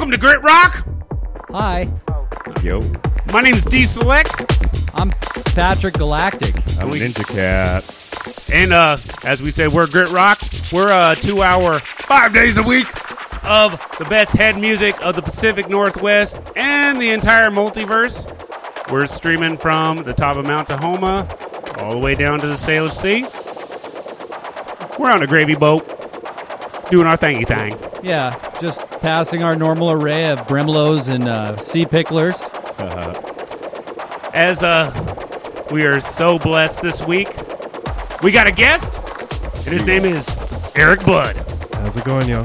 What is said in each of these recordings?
Welcome to Grit Rock. Hi, Yo, My name is D Select, I'm Patrick Galactic. I'm We- Ninja Cat. and uh, as we say, we're Grit Rock. We're a two-hour, five days a week of the best head music of the Pacific Northwest and the entire multiverse. We're streaming from the top of Mount Tahoma all the way down to the Salish Sea. We're on a gravy boat, doing our thingy thing. Yeah, just passing our normal array of Brimlows and uh, Sea Picklers. as uh we are so blessed this week. We got a guest and his name is eric blood How's it going, yo?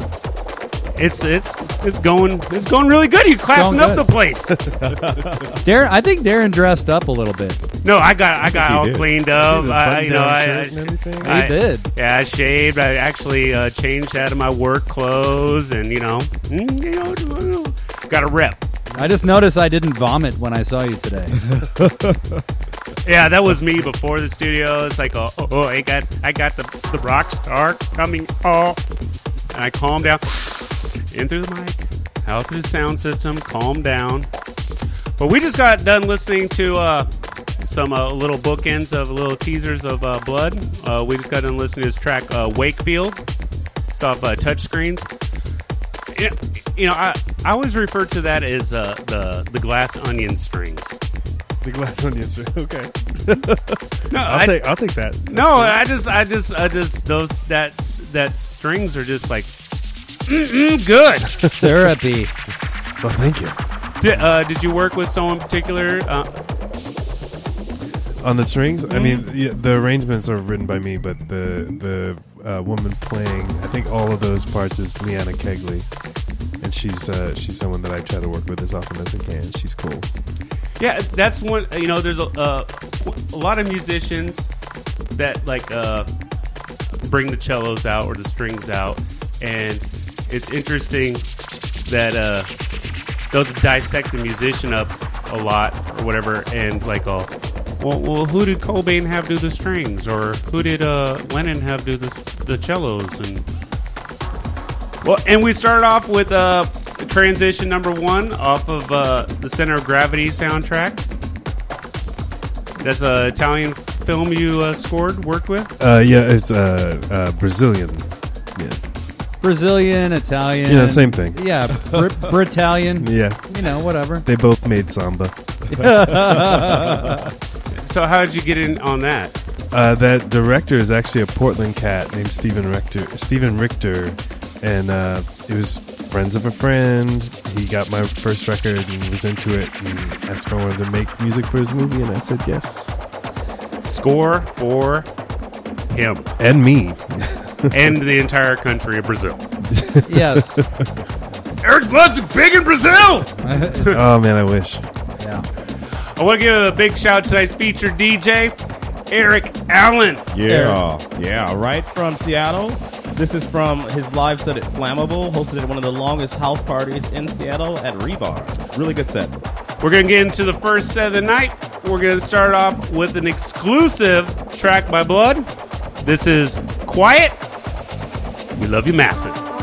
it's it's it's going it's going really good. You classing Going up the place. Darren, I think Darren dressed up a little bit. No i got i got all did. cleaned up see I, you know I, I. I- did. yeah i shaved i actually uh, changed out of my work clothes and you know mm, you know got a rep I just noticed I didn't vomit when I saw you today. Yeah, that was me before the studio. It's like, oh, oh, oh, I got, I got the the rock star coming. Oh, and I calm down, in through the mic, out through the sound system, calm down. But we just got done listening to uh, some uh, little bookends of little teasers of uh, Blood. Uh, we just got done listening to his track uh, Wakefield. It's off uh, touchscreens. You know, I, I always refer to that as uh, the the glass onion strings. The glass onion strings. Okay, No, I'll I, take. I'll take that. No, I just, I just, I just those that that strings are just like good. Syrupy. Well, thank you. did, uh, did you work with someone particular? Uh, On the strings, I mean, yeah, the arrangements are written by me, but the the uh, woman playing, I think all of those parts is Leanna Kegley, and she's uh, she's someone that I try to work with as often as I can. She's cool. Yeah, that's one. You know, there's a uh, a lot of musicians that like uh, bring the cellos out or the strings out, and it's interesting that uh, they'll dissect the musician up a lot or whatever, and like, oh, well, well, who did Cobain have do the strings, or who did uh, Lennon have do the the cellos, and well, and we start off with uh, transition number one off of uh, the Center of Gravity soundtrack. That's a Italian film you uh, scored, worked with. Uh, yeah, it's uh, uh, Brazilian. Yeah, Brazilian, Italian. yeah, same thing. Yeah, Br- Britalian. Yeah, You know, whatever. they both made samba. So how did you get in on that? Uh, that director is actually a Portland cat named Stephen Richter. Stephen Richter, and uh, it was friends of a friend. He got my first record and was into it, and asked if I wanted to make music for his movie, and I said yes. Score for him And me. and the entire country of Brazil. Yes. Eric Blood's big in Brazil. oh man, I wish. Yeah. I want to give a big shout out to tonight's featured DJ, Eric Allen. Yeah, yeah, right from Seattle. This is from his live set at Flammable, hosted at one of the longest house parties in Seattle at Rebar. Really good set. We're going to get into the first set of the night. We're going to start off with an exclusive track by Blood. This is Quiet. We love you massive.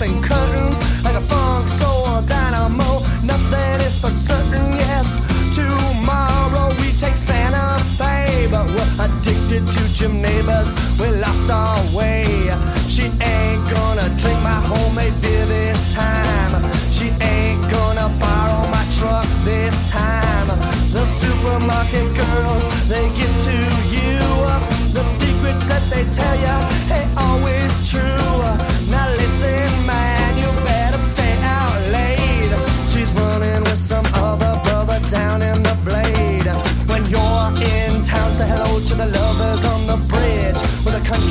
In curtains like a funk soul dynamo. Nothing is for certain, yes. Tomorrow we take Santa Fe, but we're addicted to Jim Nabors. We lost our way. She ain't gonna drink my homemade beer this time. She ain't gonna borrow my truck this time. The supermarket girls, they get to you. The secrets that they tell you ain't always true.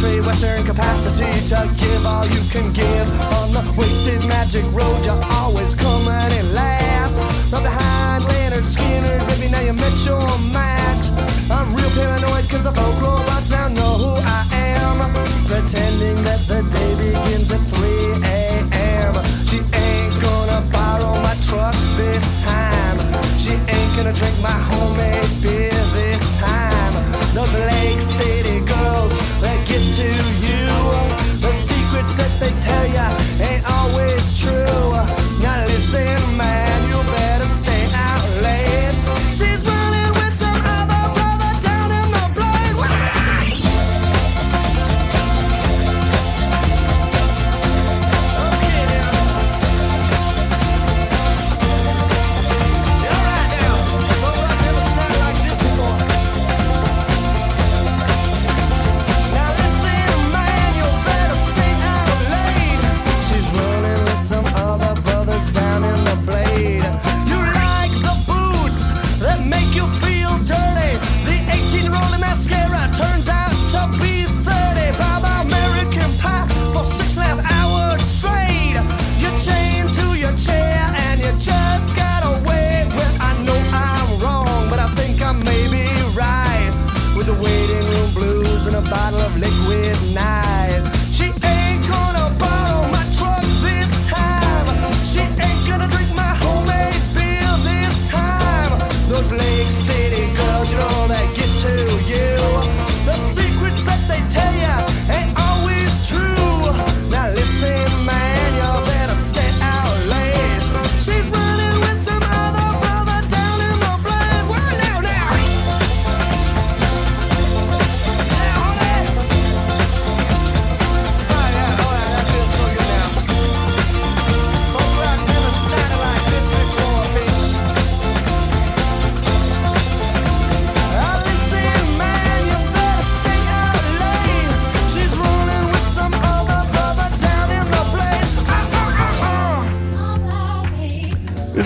Western capacity to give all you can give. On the wasted magic road, you're always coming in last. Not behind Lynyrd Skynyrd, baby, now you met your match. I'm real paranoid cause the folk robots now know who I am. Pretending that the day begins at 3 a.m. She ain't gonna borrow my truck this time. She ain't gonna drink my homemade beer this time. Those Lake City girls that get to you. The secrets that they tell ya ain't always true. Now listen,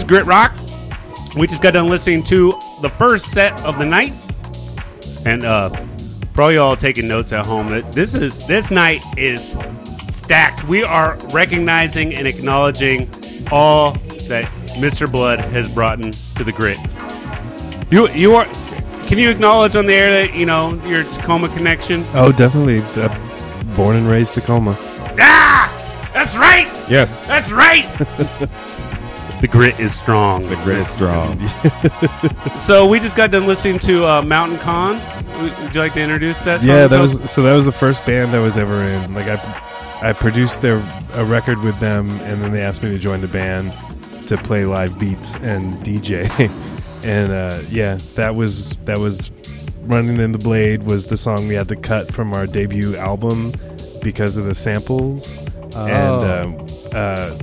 Grit Rock. We just got done listening to the first set of the night, and uh, for all y'all taking notes at home, that this is this night is stacked. We are recognizing and acknowledging all that Mr. Blood has brought into the grit. You you are. Can you acknowledge on the air that you know your Tacoma connection? Oh, definitely. Uh, born and raised Tacoma. Ah, that's right. Yes. That's right. the grit is strong. The grit is strong. So we just got done listening to uh, Mountain Con. Would would you like to introduce that? Song? Yeah, that Tell- was so. That was the first band I was ever in. Like I, I produced their a record with them, and then they asked me to join the band to play live beats and DJ. and uh, yeah, that was that was running in the blade was the song we had to cut from our debut album because of the samples. And um, uh,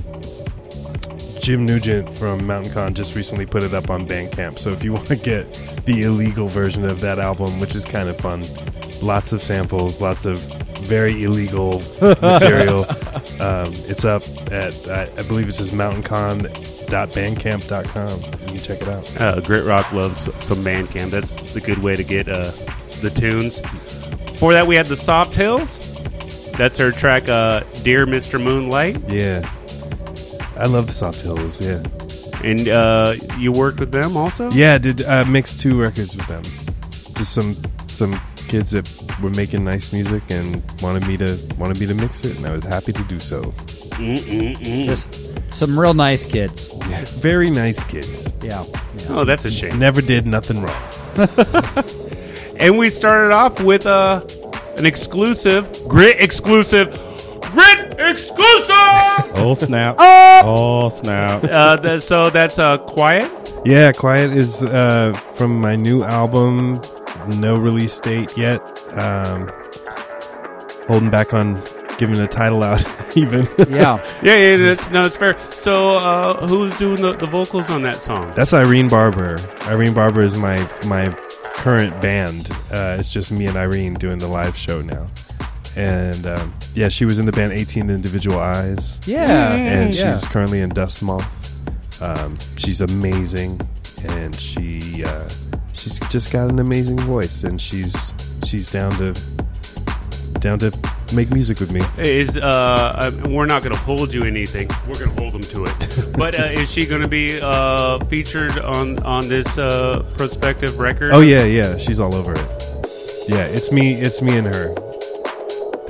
Jim Nugent from Mountain Con just recently put it up on Bandcamp. So if you want to get the illegal version of that album, which is kind of fun, lots of samples, lots of very illegal material. Um, it's up at I, I believe it's just mountain.con.bandcamp.com. You can check it out. Uh, Grit Rock loves some Bandcamp. That's the good way to get uh, the tunes. Before that, we had the Soft Hills. That's her track, uh, "Dear Mr. Moonlight," Yeah, I love the Soft Hills. Yeah, and uh, you worked with them also. yeah. I Did uh, mix two records with them. Just some some kids that were making nice music and wanted me to wanted me to mix it, and I was happy to do so. Mm-mm-mm. Just some real nice kids. Very nice kids. Yeah. Oh, that's a shame. Never did nothing wrong. And we started off with uh, an exclusive Grit exclusive Grit exclusive. Oh snap! Oh snap! uh, th- so that's uh, quiet. Yeah, Quiet is uh, from my new album. No release date yet. Um, holding back on giving the title out, even. Yeah. Yeah, yeah, that's, no, it's fair. So, uh, who's doing the, the vocals on that song? That's Irene Barber. Irene Barber is my my current band. Uh, it's just me and Irene doing the live show now. And um, yeah, she was in the band 18 Individual Eyes. Yeah. and yeah. she's currently in Dust Moth. Um, she's amazing, and she uh, she's just got an amazing voice, and she's she's down to down to make music with me. Is uh, uh, we're not going to hold you anything. We're going to hold them to it. but uh, is she going to be uh, featured on on this uh, prospective record? Oh yeah, yeah, she's all over it. Yeah, it's me, it's me and her.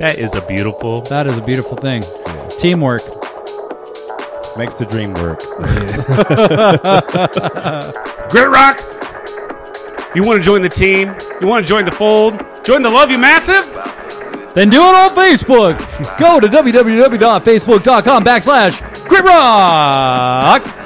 That is a beautiful. That is a beautiful thing. Teamwork. Makes the dream work. Grit Rock. You want to join the team? You want to join the fold? Join the Love You Massive? Then do it on Facebook. Go to www.facebook.com backslash Grit Rock.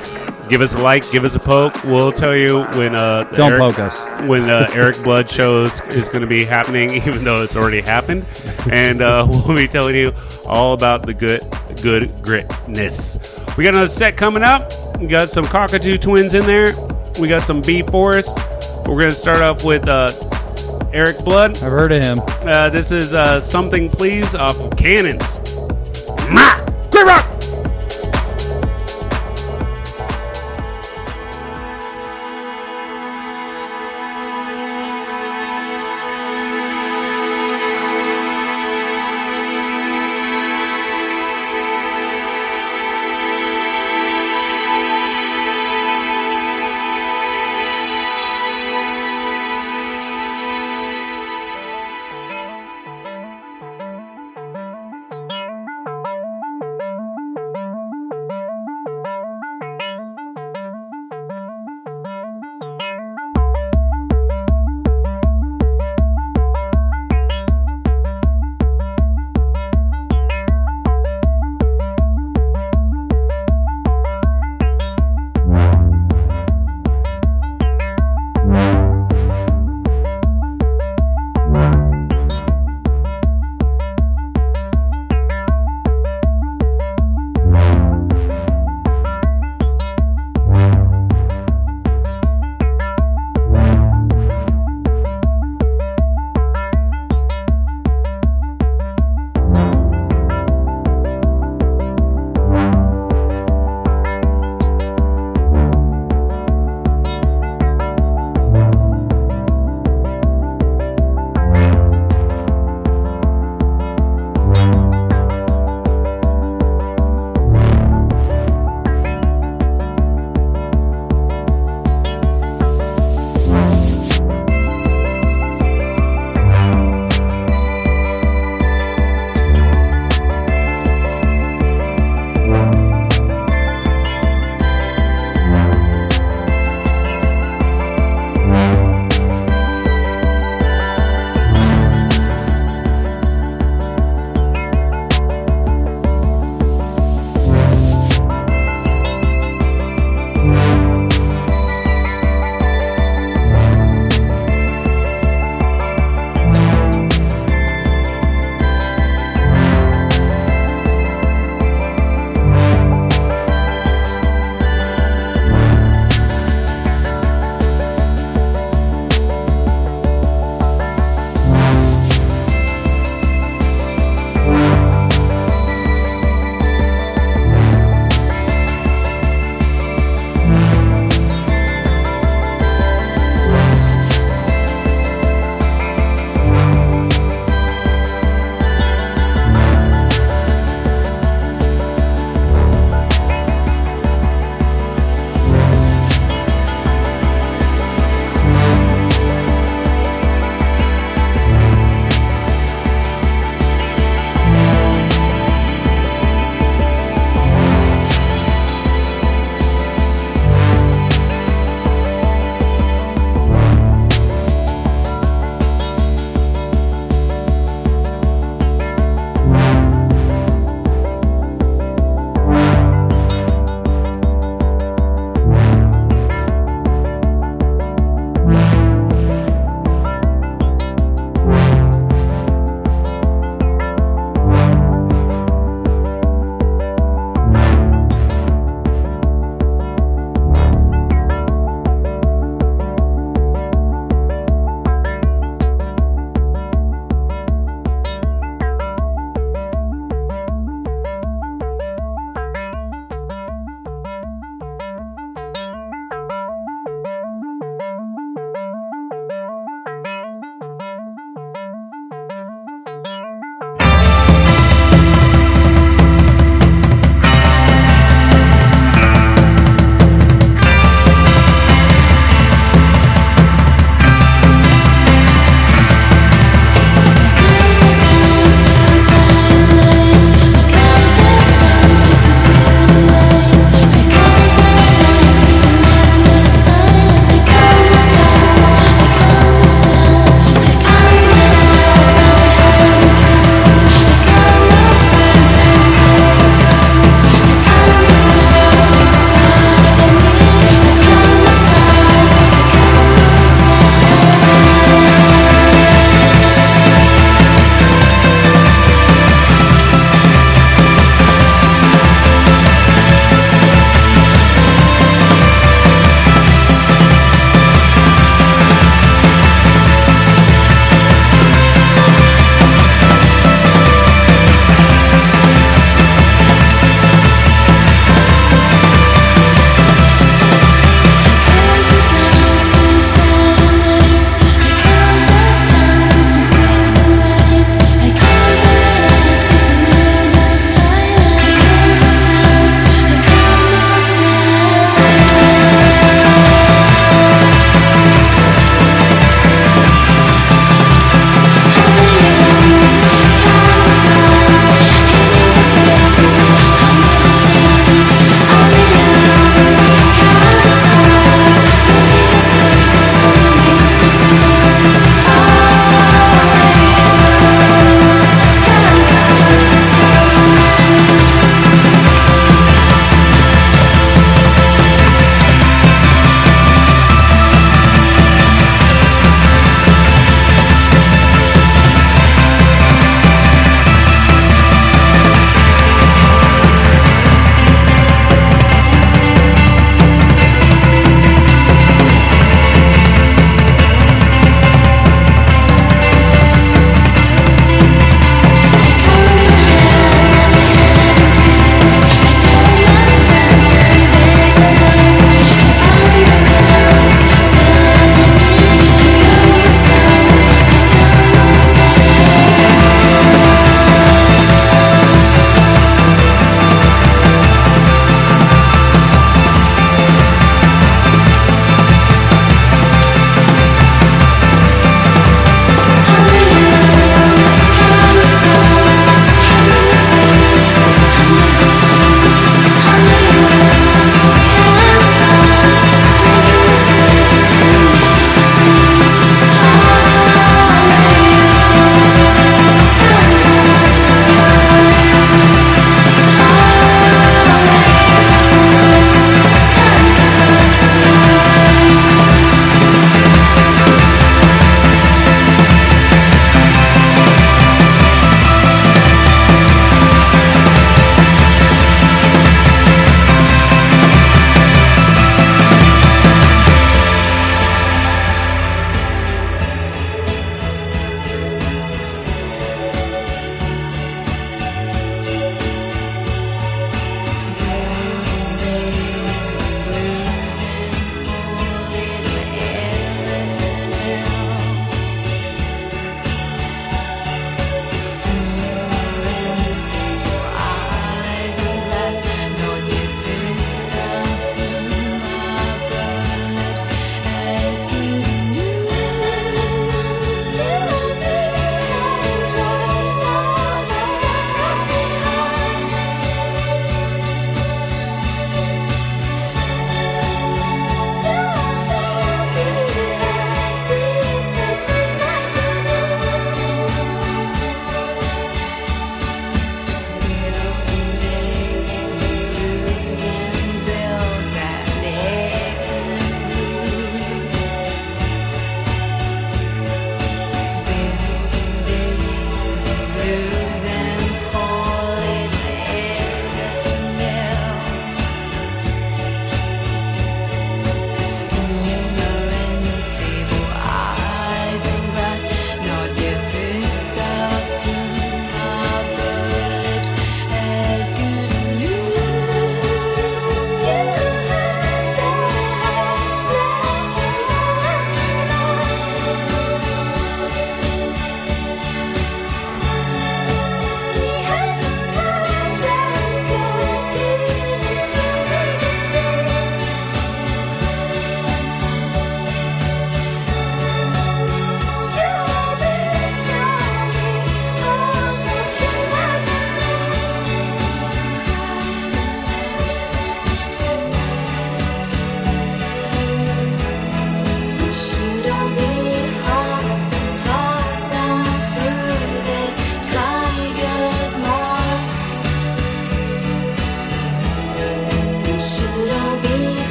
Give us a like. Give us a poke. We'll tell you when. Uh, Don't Eric- poke us. when uh, Eric Blood shows is going to be happening, even though it's already happened, and uh, we'll be telling you all about the good, good gritness. We got another set coming up. We got some Cocteau Twins in there. We got some B Forest. We're going to start off with uh, Eric Blood. I've heard of him. Uh, this is uh, something, please, off of Cannons.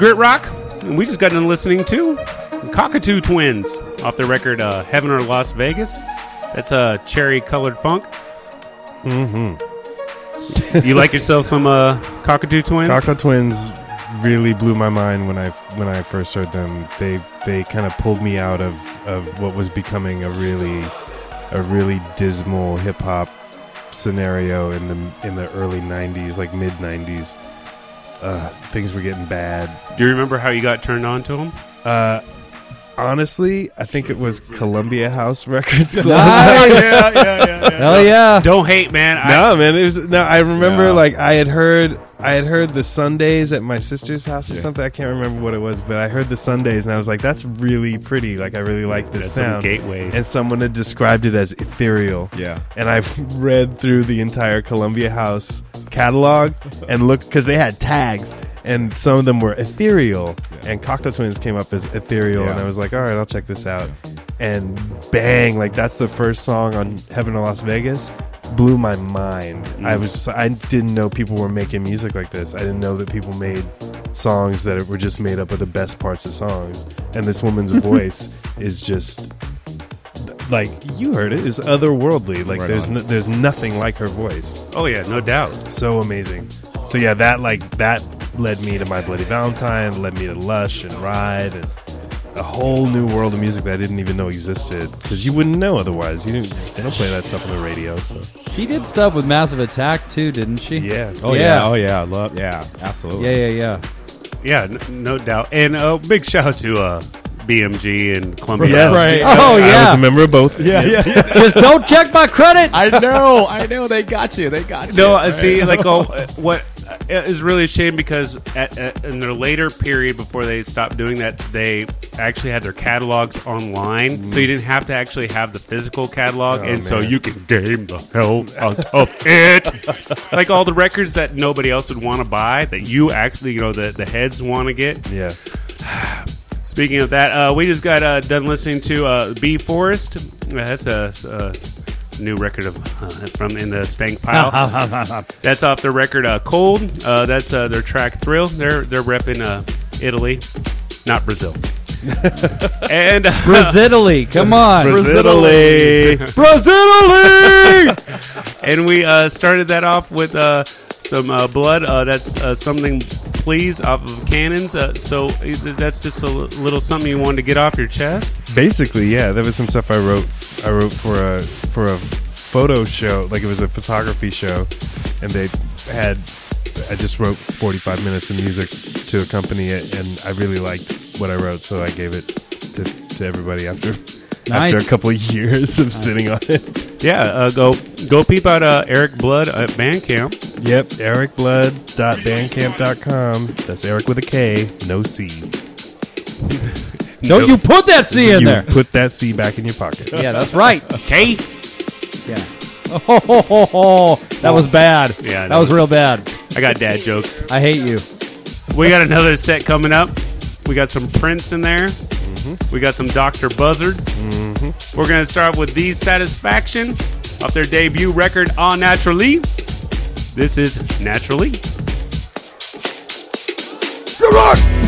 Grit Rock, and we just got done listening to Cocteau Twins off the record uh, Heaven or Las Vegas. That's a uh, cherry colored funk. Mm-hmm. you like yourself some uh, Cocteau Twins? Cocteau Twins really blew my mind when I when I first heard them. They they kind of pulled me out of, of what was becoming a really a really dismal hip hop scenario in the in the early '90s, like mid '90s. Uh, things were getting bad. Do you remember how you got turned on to him? Uh, honestly, I think it was Columbia House Records. Nice. yeah, yeah, yeah. Hell yeah. Don't hate, man. I, No, man. It was no. I remember No. like I had heard I had heard the Sundays at my sister's house or something. I can't remember what it was, but I heard the Sundays and I was like, "That's really pretty." Like I really like this That's some sound. gateway. And someone had described it as ethereal. Yeah. And I've read through the entire Columbia House catalog and looked because they had tags. And some of them were ethereal, and Cocteau Twins came up as ethereal, and I was like, "All right, I'll check this out." And bang, like that's the first song on Heaven or Las Vegas blew my mind. I mm. was just, I didn't know people were making music like this. I didn't know that people made songs that were just made up of the best parts of songs. And this woman's voice is just like you heard it is otherworldly. Like Right there's on. no, there's nothing like her voice. oh yeah, no doubt. So amazing. So yeah, that like that led me to My Bloody Valentine, led me to Lush and Ride and a whole new world of music that I didn't even know existed because you wouldn't know otherwise. You didn't. They don't play that stuff on the radio. So She did stuff with Massive Attack too, didn't she? yeah. Oh Yeah. yeah. Oh yeah. Love. Yeah. Absolutely. Yeah, yeah, yeah. Yeah, n- no doubt. And uh, big shout out to uh, BMG and Columbia. Yes. Right. Oh, yeah. I yeah. was a member of both. Yeah. Yeah. yeah. Just don't check my credit. I know. I know. They got you. They got you. No, uh, see, like, oh, uh, what is really a shame because at, at, in their later period before they stopped doing that, they actually had their catalogs online, so you didn't have to actually have the physical catalog, Oh, and so you can game the hell out of it. like all the records that nobody else would want to buy, that you actually, you know, the the heads want to get. Yeah. Speaking of that, uh, we just got uh, done listening to uh, Be Forest. That's a, a new record of uh, from in the stank pile. that's off their record uh, Cold. Uh, that's uh, their track Thrill. They're they're repping uh, Italy, not Brazil. and uh, Brazility, come on. Italy. Brazility. and we uh, started that off with uh, some uh, blood. Uh, that's uh, something, please, off of Cannons. So uh, that's just a little something you wanted to get off your chest. Basically, yeah, there was some stuff I wrote. I wrote for a for a photo show, like it was a photography show, and they had. I just wrote 45 minutes of music to accompany it, and I really liked what I wrote, so I gave it to, to everybody after Nice. after a couple of years of sitting on it. Yeah, uh, go go peep out uh, Erik Blood at Bandcamp. Yep, erikblood.bandcamp.com. That's Eric with a K, no C. Don't you put that C in you there. put that C back in your pocket. Yeah, that's right. K. Yeah. Oh, ho, ho, ho. that was bad. Yeah, that was real bad. I got dad jokes. I hate you. We got another set coming up. We got some Prince in there. Mm-hmm. We got some Dr. Buzzards. Mm-hmm. We're going to start with THEESatisfaction off their debut record, awE naturalE. This is Naturally. Queens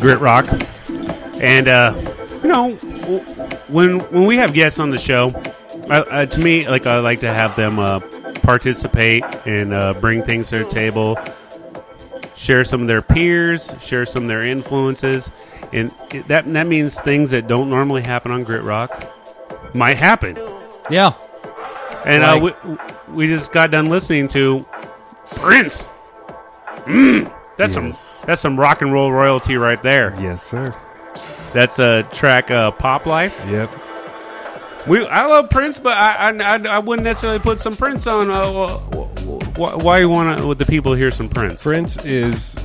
Grit Rock, and uh, you know, when when we have guests on the show, uh, uh, to me, like I like to have them uh, participate and uh, bring things to the table, share some of their peers, share some of their influences, and that that means things that don't normally happen on Grit Rock might happen. Yeah. And uh, Like- we, we just got done listening to Prince. Mm, that's Yes. some that's some rock and roll royalty right there. Yes, sir. That's a track, uh, "Pop Life." Yep. We I love Prince, but I I, I, wouldn't necessarily put some Prince on. Uh, wh- wh- why you want to with the people hear some Prince? Prince is.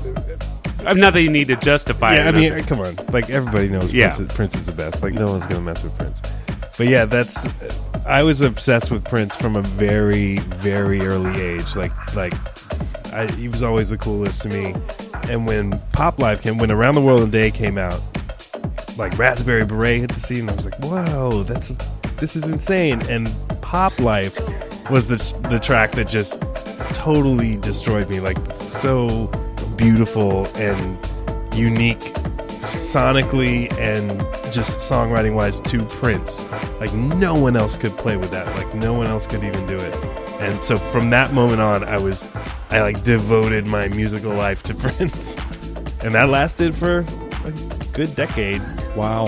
I'm Not that you need to justify Yeah, I mean, come on. Like everybody knows, Yeah. Prince, Prince is the best. Like no one's gonna mess with Prince. But yeah, that's. I was obsessed with Prince from a very, very early age. Like, like, I, he was always the coolest to me. And when Pop Life came, when Around the World in a Day came out, like Raspberry Beret hit the scene, I was like, whoa, that's this is insane. And Pop Life was the the track that just totally destroyed me. Like so beautiful and unique sonically and just songwriting wise to Prince. Like no one else could play with that. Like no one else could even do it. And so from that moment on, I was I like devoted my musical life to Prince, and that lasted for a good decade. Wow.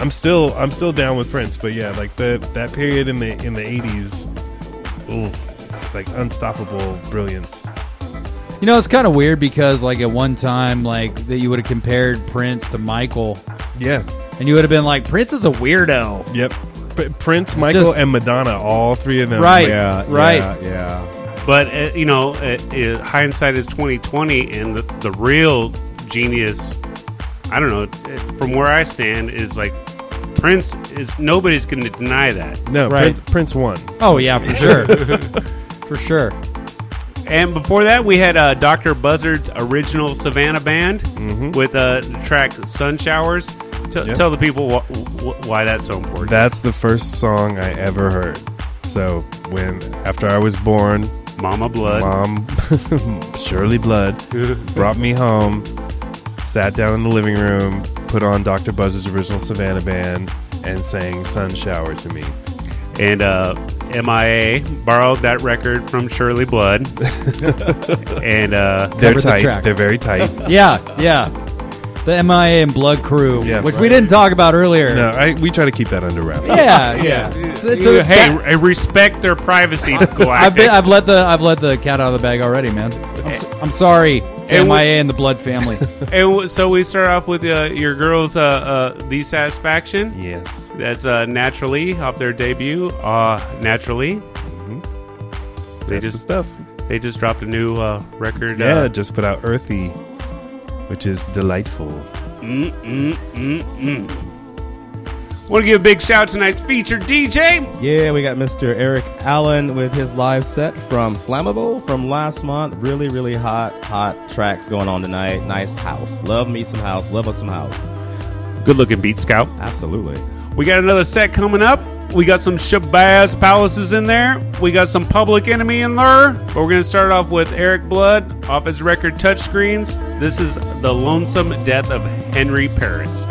I'm still I'm still down with Prince, but yeah, like the that period in the in the 80s, ooh, like unstoppable brilliance. You know, it's kind of weird because, like, at one time, like, that you would have compared Prince to Michael, Yeah. and you would have been like, Prince is a weirdo. Yep. P- Prince, Michael, just- and Madonna, all three of them. Right. Yeah. Right. Yeah. yeah. But uh, you know, uh, uh, hindsight is twenty twenty, and the, the real genius. I don't know. uh, From where I stand, is like Prince is nobody's going to deny that. No, Right. Prince, Prince won. Oh, yeah, for sure. for sure. And before that, we had uh, Dr. Buzzard's original Savannah band with uh, the track "Sun Showers." T- Yep. Tell the people wh- wh- why that's so important. That's the first song I ever heard. So when after I was born, Mama Blood. mom Shirley Blood brought me home, sat down in the living room, put on Dr. Buzzard's original Savannah band, and sang "Sun Shower" to me. and uh, MIA borrowed that record from Shirley Blood, and uh, They're Covered the tight. They're very tight. Yeah, yeah. The MIA and Blood Crew, Yeah. which we didn't talk about earlier. no, I, we try to keep that under wraps. Yeah, yeah. It's, it's a- hey, re- respect their privacy, Galactic. I've, been, I've let the I've let the cat out of the bag already, man. I'm, s- I'm sorry, to And we- MIA and the Blood family. and w- so we start off with uh, your girls, uh, uh, "THEESatisfaction." Yes. That's uh, naturally off their debut. Uh, naturally, they That's the just stuff. they just dropped a new uh, record. Yeah, uh, just put out EarthEE, which is delightful. mm, mm, mm, mm. Want to give a big shout out to tonight's featured DJ. Yeah, we got Mr. Eric Allen with his live set from Flammable from last month. Really, really hot, hot tracks going on tonight. Nice house. Love me some house. Love us some house. Good looking Beat Scout. Absolutely. We got another set coming up. We got some Shabazz Palaces in there. We got some Public Enemy in there. But we're going to start off with Erik Blood off his record Touchscreens. This is The Lonesome Death of Henry Paris.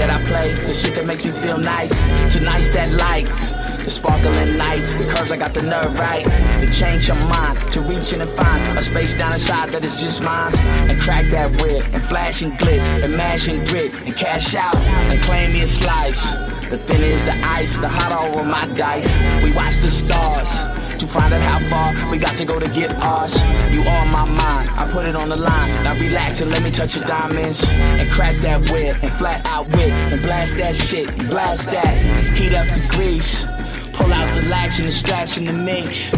That I play, the shit that makes me feel nice. Tonight's that lights, the sparkling nights, the curves I got the nerve right. To change your mind, to reach in and find a space down inside that is just mine, and crack that whip. And flash and glitz. And mash and grit and cash out. And claim me a slice. The thin is the ice, the hot over my dice. We watch the stars to find out how far we got to go to get ours. You on my mind, I put it on the line. Now relax and let me touch your diamonds and crack that whip and flat out whip and blast that shit, and blast that. Heat up the grease, pull out the lax and the straps and the mix.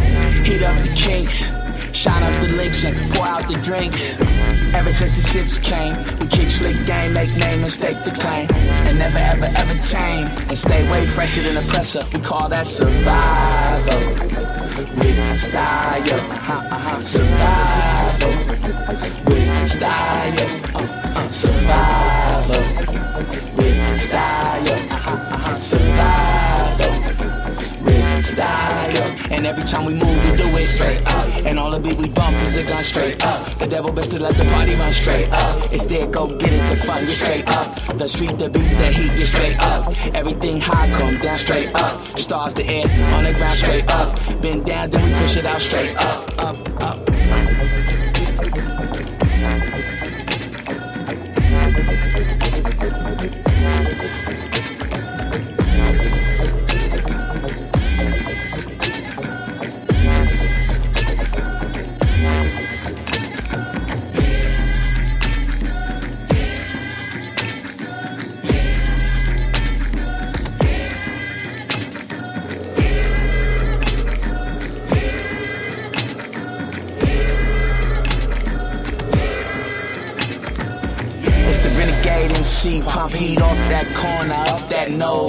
Heat up the kinks. Shine up the links and pour out the drinks. Ever since the ships came, we kick slick game, make name and stake the claim. And never ever ever tame. And stay way fresher than a presser. We call that survival. With style, uh-huh, uh-huh, survival. With style, survival. With style, survival And every time we move, we do it straight up. And all the beat we bump is a gun straight up. The devil best to let the party run straight up. It's there, go get it, the fun, you straight up. The street, the beat, the heat, you straight up. Everything high, come down straight up. Stars, the air, on the ground straight up. Bend down, then we push it out straight up, up,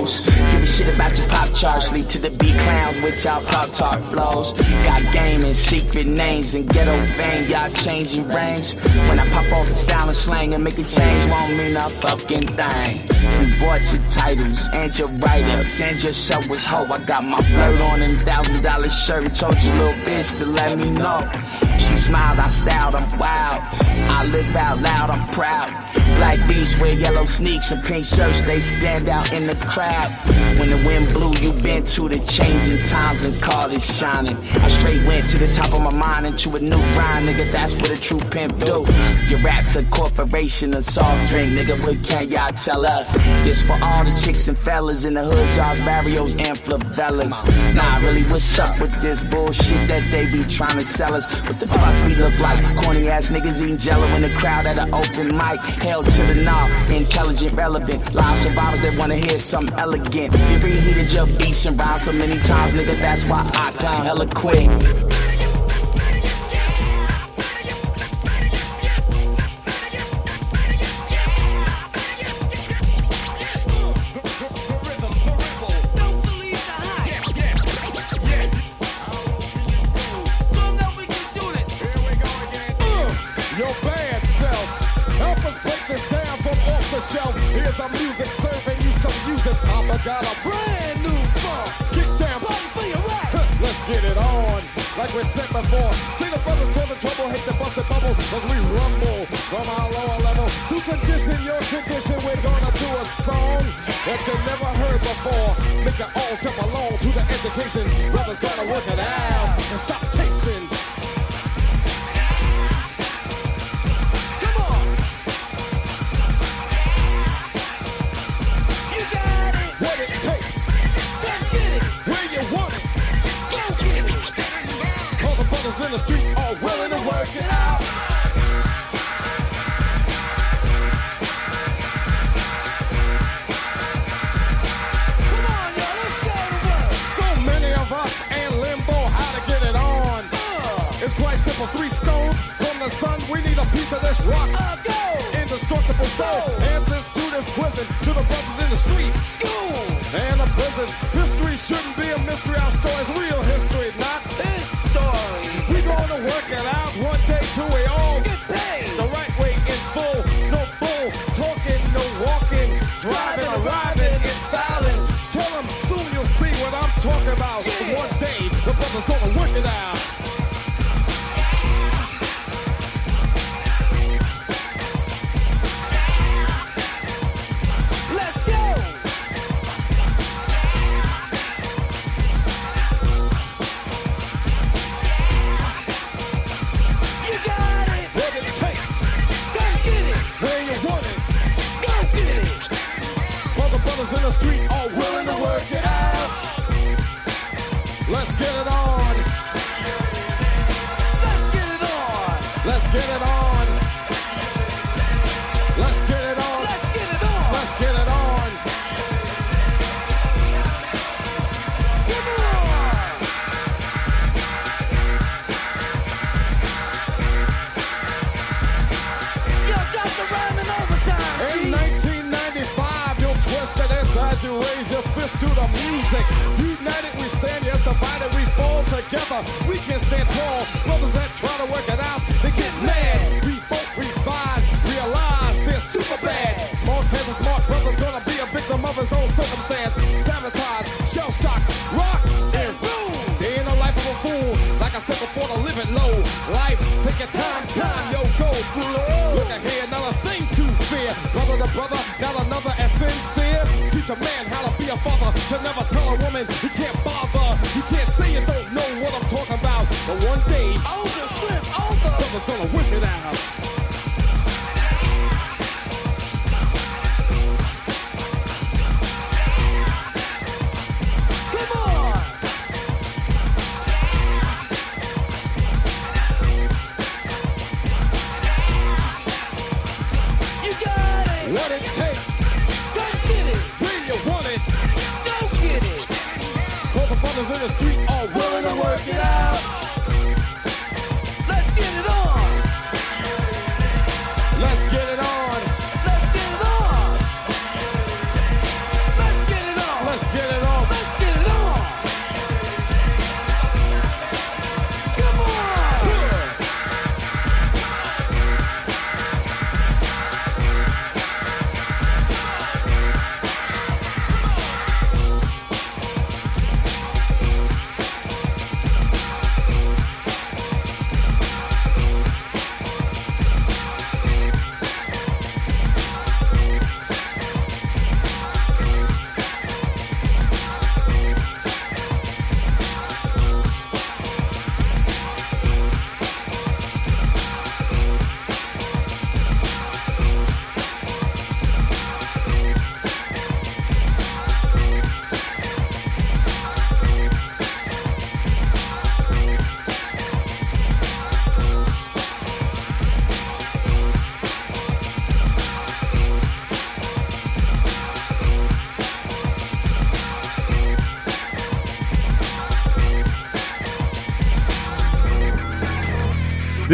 Give a shit about your pop charts, lead to the beat clowns with y'all pop tart flows. Got game and secret names and ghetto fame, y'all changing range. When I pop off the style and slang and make a change, won't mean a fucking thing. You bought your titles and your write-ups and your show was hoe. I got my flirt on and thousand dollar shirt, told your little bitch to let me know. She smiled, I styled, I'm wild. I live out loud, I'm proud. Black beasts wear yellow sneaks and pink shirts, they stand out in the crowd. When the wind blew, you been to the changing times and called it shining. I straight went to the top of my mind into a new rhyme, nigga. That's what a true pimp do. Your rap's a corporation, a soft drink, nigga. What can y'all tell us? This for all the chicks and fellas in the hoods, y'all's barrios and flavellas. Nah, really, what's up with this bullshit that they be trying to sell us? What the fuck we look like? Corny ass niggas eating jello in the crowd at an open mic. Held to the knob, intelligent, relevant. Live survivors that wanna hear something elegant. You reheated your beats and rhymes so many times, nigga. That's why I come hella quick. We said before, see the brothers for the trouble, hate the busted bubble, cause we rumble from our lower level. To condition your condition, we're gonna do a song that you never heard before. Make it all jump along to the education. Brothers gotta work it out and stop the street are willing to work it out. Come on, y'all, let's go to work. So many of us in limbo, how to get it on. Uh. It's quite simple, three stones from the sun. We need a piece of this rock. Uh, Indestructible soul. Answers to this prison, to the brothers in the street. School and the prisons. History shouldn't be a mystery. Our story's real gonna it out one day till we all get paid. The right way in full, no bull. Talking, no walking. Driving, arriving, and styling. Tell 'em soon you'll see what I'm talking about. One day, the brothers gonna work it out.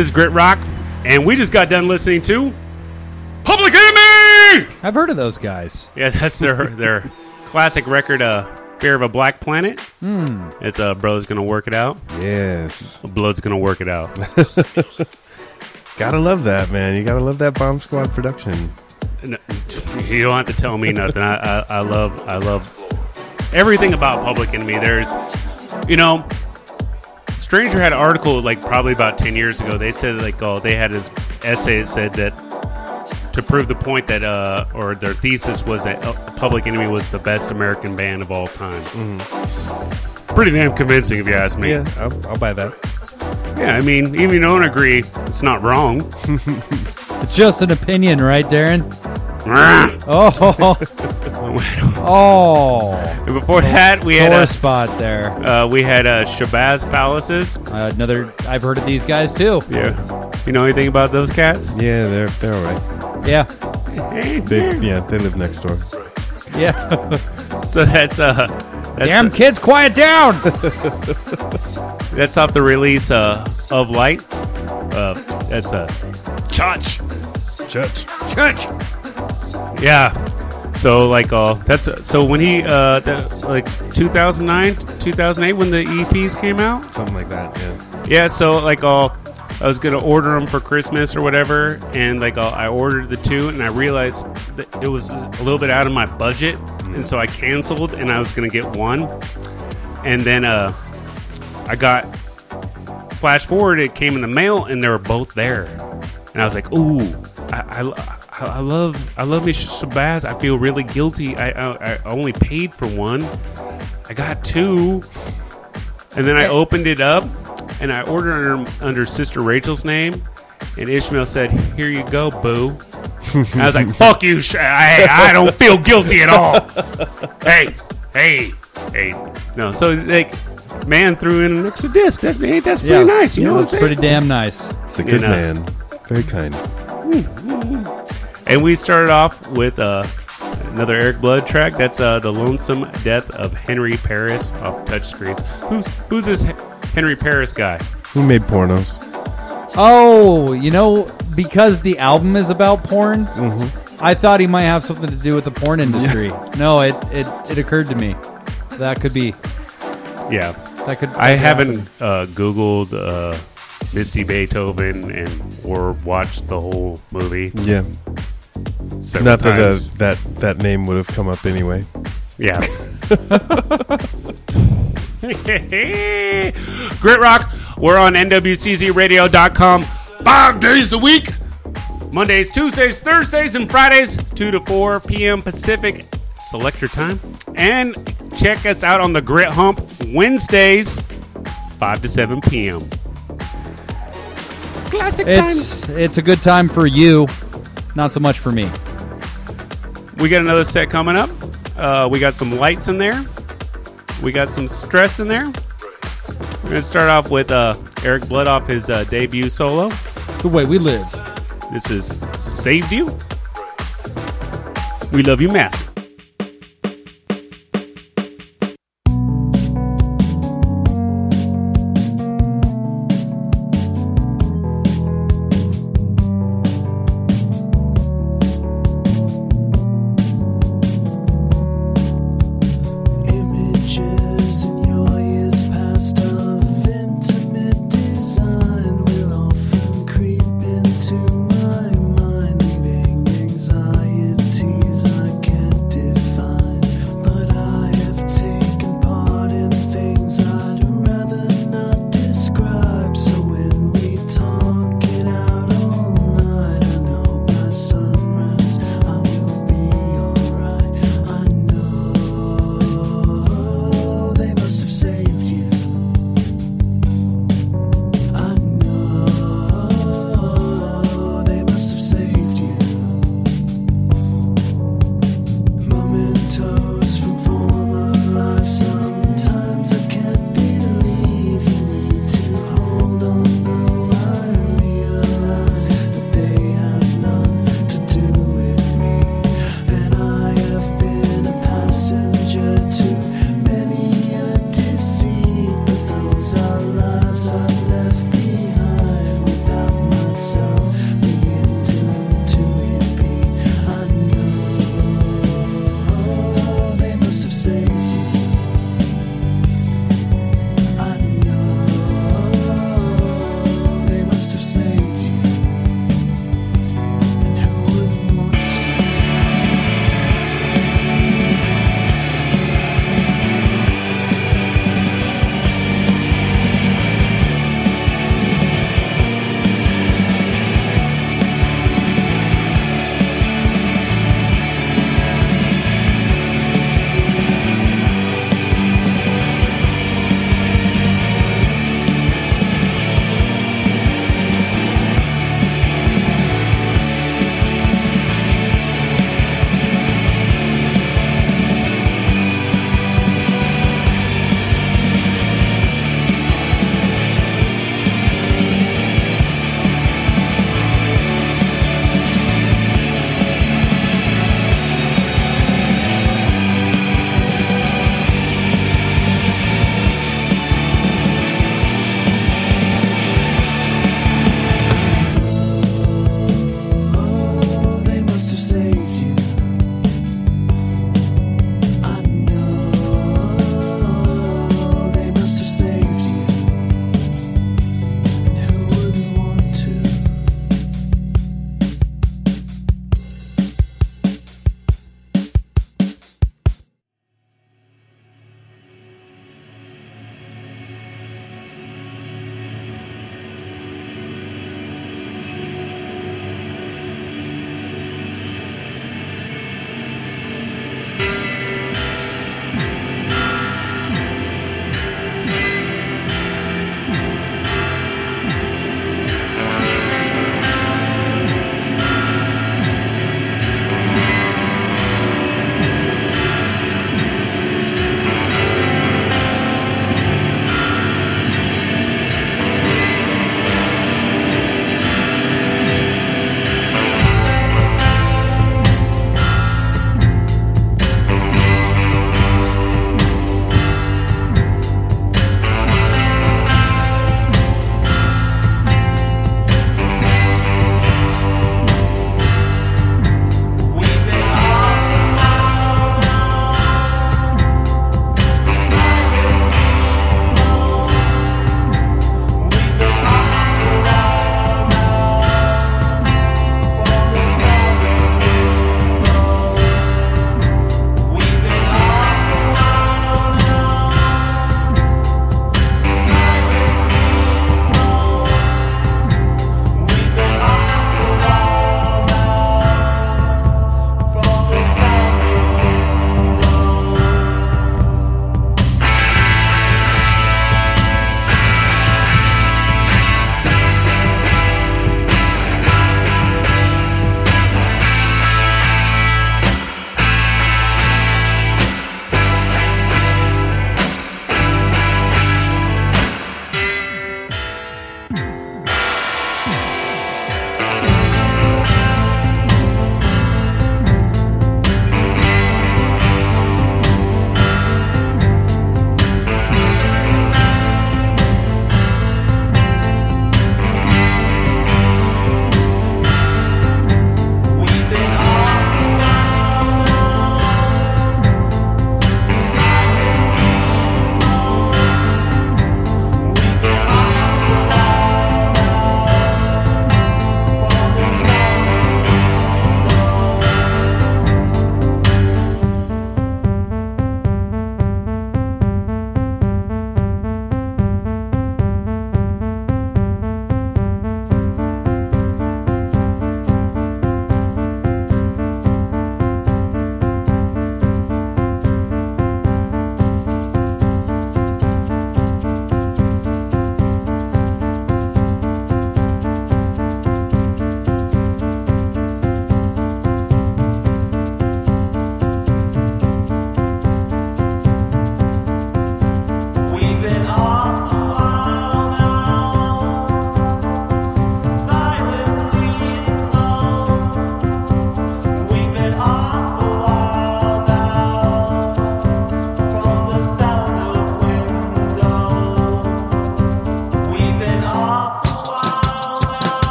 This is Grit Rock, and we just got done listening to Public Enemy. I've heard of those guys. Yeah, that's their their classic record, uh, "Fear of a Black Planet." Hmm. It's uh, bro's gonna work it out. Yes. Blood's gonna work it out. Gotta love that, man. You gotta love that Bomb Squad production. No, you don't have to tell me nothing. I, I, I love I love everything about Public Enemy. There's, you know, Stranger had an article like probably about ten years ago. They said like oh they had his essay that said that to prove the point that uh or their thesis was that uh, Public Enemy was the best American band of all time. Pretty damn convincing if you ask me. Yeah, I'll, I'll buy that. Yeah, I mean, even if you don't agree, it's not wrong. It's just an opinion, right, Darren? and Oh, oh. before that, we Sore had uh, spot there. uh, we had uh, Shabazz Palaces. Uh, another. I've heard of these guys too. Yeah. You know anything about those cats? Yeah, they're they're all right. Yeah, They yeah, they live next door. yeah. So that's uh that's, Damn kids, quiet down. that's off the release uh of Light. Uh that's uh Church. Church. Church. Yeah. So like uh that's so when he uh that, like 2009 2008 when the EPs came out Something like that, yeah. Yeah, so like uh I was gonna order them for Christmas or whatever, and like uh, I ordered the two, and I realized that it was a little bit out of my budget, and so I canceled, and I was gonna get one, and then uh, I got flash forward, it came in the mail, and they were both there, and I was like, ooh, I, I, I love I love me Shabazz. I feel really guilty. I, I I only paid for one. I got two. And then I opened it up and I ordered under, under Sister Rachel's name. And Ishmael said, Here you go, boo. And I was like, Fuck you. Sh- I, I don't feel guilty at all. hey, hey, hey. No, so like, man threw in an extra disc. That, ain't that's Yeah, pretty nice. You know what I'm That's saying? pretty damn nice. It's a good You know. man. Very kind. Mm, mm, mm. And we started off with uh, another Erik Blood track. That's uh, the lonesome death of Henry Paris off touchscreens. Who's who's this Henry Paris guy? Who made pornos? Oh, you know, because the album is about porn, Mm-hmm. I thought he might have something to do with the porn industry. No, it, it it occurred to me that could be Yeah, that could. I could haven't uh, Googled uh, Misty Beethoven and or watched the whole movie. Yeah. Several Not that uh, that that name would have come up anyway. Yeah. Grit Rock, we're on NWCZRadio.com five days a week. Mondays, Tuesdays, Thursdays, and Fridays, 2 to 4 p.m. Pacific. Select your time. And check us out on the Grit Hump Wednesdays, 5 to 7 p.m. Classic time. It's it's a good time for you, not so much for me. We got another set coming up. Uh, we got some lights in there. We got some stress in there. We're gonna start off with uh, Erik Blood off his uh, debut solo. The way we live. This is "Saved You." We love you, massive.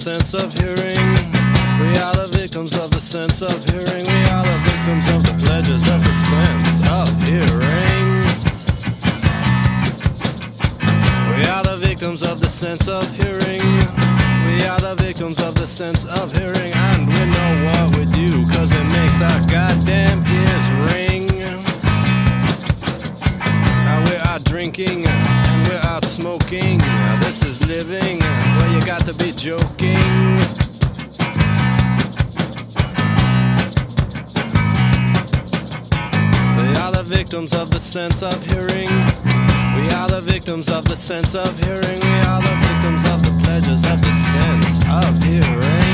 Sense of hearing. We are the victims of the sense of hearing. We are the victims of the pleasures of the sense of hearing. We are the victims of the sense of hearing. We are the victims of the sense of hearing. To be joking. We are the victims of the sense of hearing. We are the victims of the sense of hearing. We are the victims of the pleasures of the sense of hearing.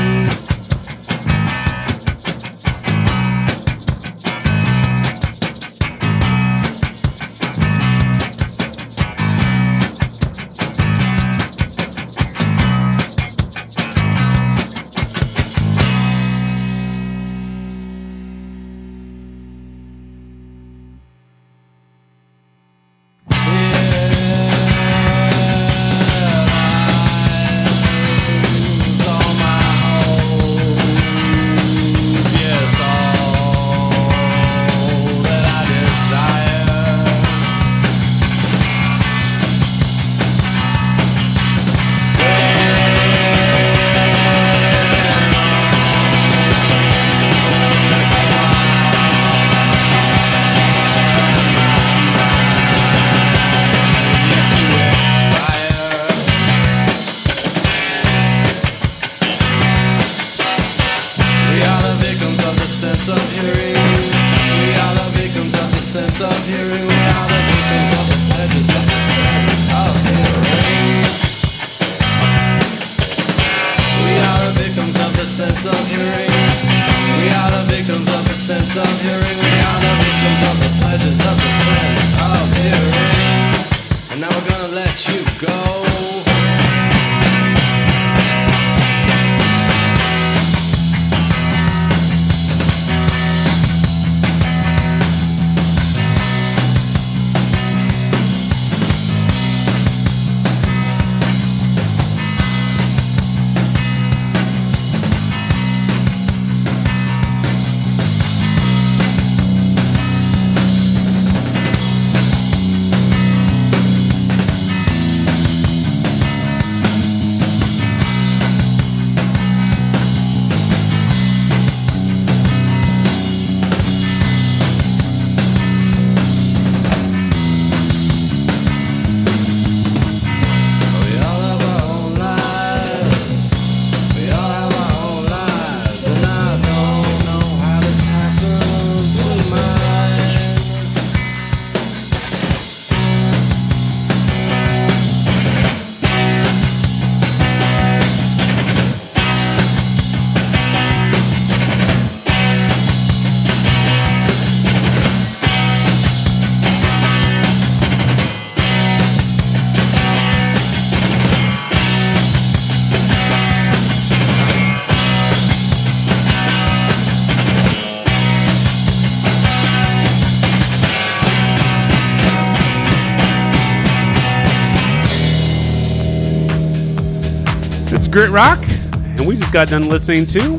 Grit Rock, and we just got done listening to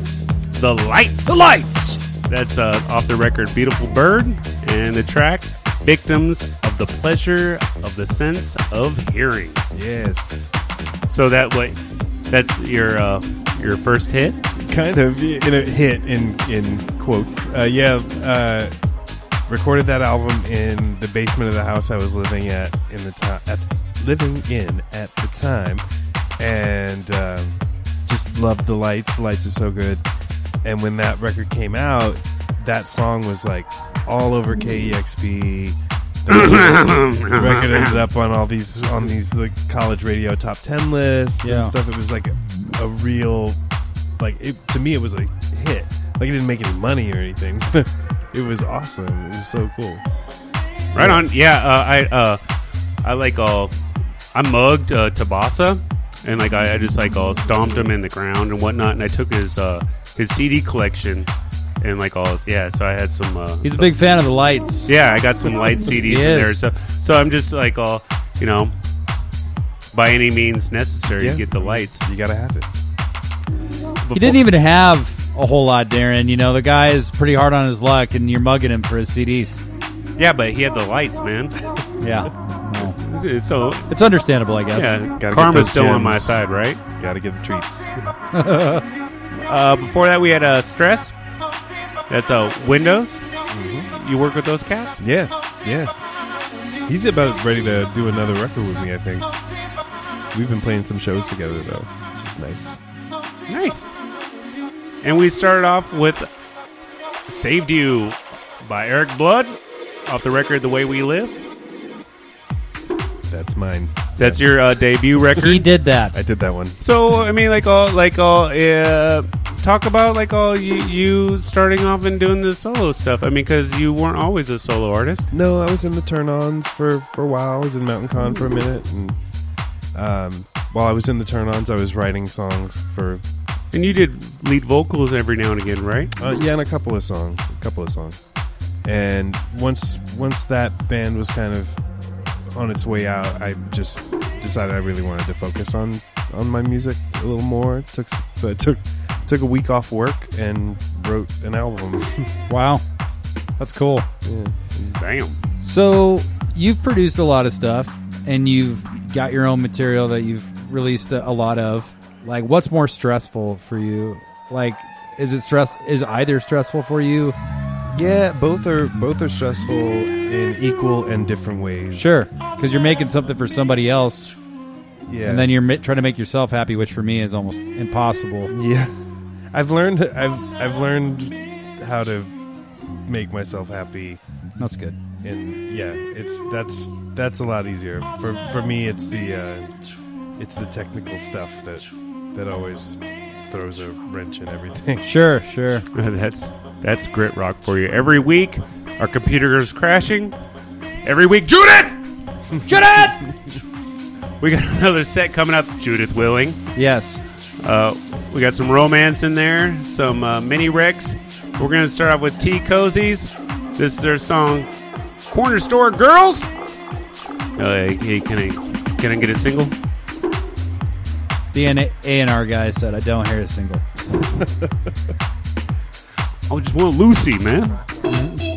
The Lights. The Lights! That's uh, off the record Beautiful Bird, and the track Victims of the Pleasure of the Sense of Hearing. Yes. So that what that's your uh, your first hit? kind of in a hit in in quotes. Uh, yeah, uh, recorded that album in the basement of the house I was living at in the time at living in at the time, and um, just loved the lights. The lights are so good. And when that record came out, that song was like all over KEXP. The record ended up on all these on these like college radio top ten lists Yeah. and stuff. It was like a, a real like it, to me it was a hit. Like it didn't make any money or anything. it was awesome. It was so cool. Right on. Yeah, uh, I uh, I like uh, I mugged uh, Tabasa, and like I, I just like uh, stomped him in the ground and whatnot, and I took his uh, his CD collection and like all yeah. So I had some. Uh, He's a big fan of the lights. yeah, I got some light CDs in there. So so I'm just like all you know, by any means necessary Yeah. to get the lights. You gotta have it. He didn't even have a whole lot, Darren. You know, the guy is pretty hard on his luck, and you're mugging him for his CDs. Yeah, but he had the lights, man. Yeah. Well, It's- it's So it's understandable, I guess. yeah, Gotta get karma's those still on gems. my side, right? Gotta get the treats. Uh, before that, we had uh, stress. That's uh, Windows. Mm-hmm. You work with those cats? Yeah, yeah. He's about ready to do another record with me. I think we've been playing some shows together though. Which is nice. Nice. And we started off with "Saved You" by Erik Blood off the record "The Way We Live." That's mine. That's your uh, debut record. He did that. I did that one. So I mean, like all, like all, uh, talk about like all you, you starting off and doing the solo stuff. I mean, because you weren't always a solo artist. No, I was in the turn-ons for for a while. I was in Mountain Con for a minute, and um, while I was in the turn-ons, I was writing songs for And you did lead vocals every now and again, right? uh, yeah, and a couple of songs, a couple of songs. And once once that band was kind of on its way out, I just decided I really wanted to focus on on my music a little more. It took so I took took a week off work and wrote an album. Wow. That's cool. yeah. Damn. So you've produced a lot of stuff, and you've got your own material that you've released a, a lot of. Like, what's more stressful for you? Like, is it stress? Is either stressful for you? Yeah, both are both are stressful in equal and different ways. Sure, because you're making something for somebody else, Yeah. and then you're mi- trying to make yourself happy, which for me is almost impossible. Yeah, I've learned. I've I've learned how to make myself happy, That's good. and yeah, it's that's that's a lot easier. For for me, it's the uh, it's the technical stuff that that always throws a wrench in everything. Sure, sure. that's that's grit rock for you. Every week, our computer is crashing. Every week, Judith. Judith. We got another set coming up. Judith Willing. Yes. Uh, we got some romance in there, some uh, mini Rex. We're going to start off with Tea Cozies. This is their song, Corner Store Girls. Uh, hey, can I can I get a single? The A and R guy said I don't hear a single. I just want Lucy, man.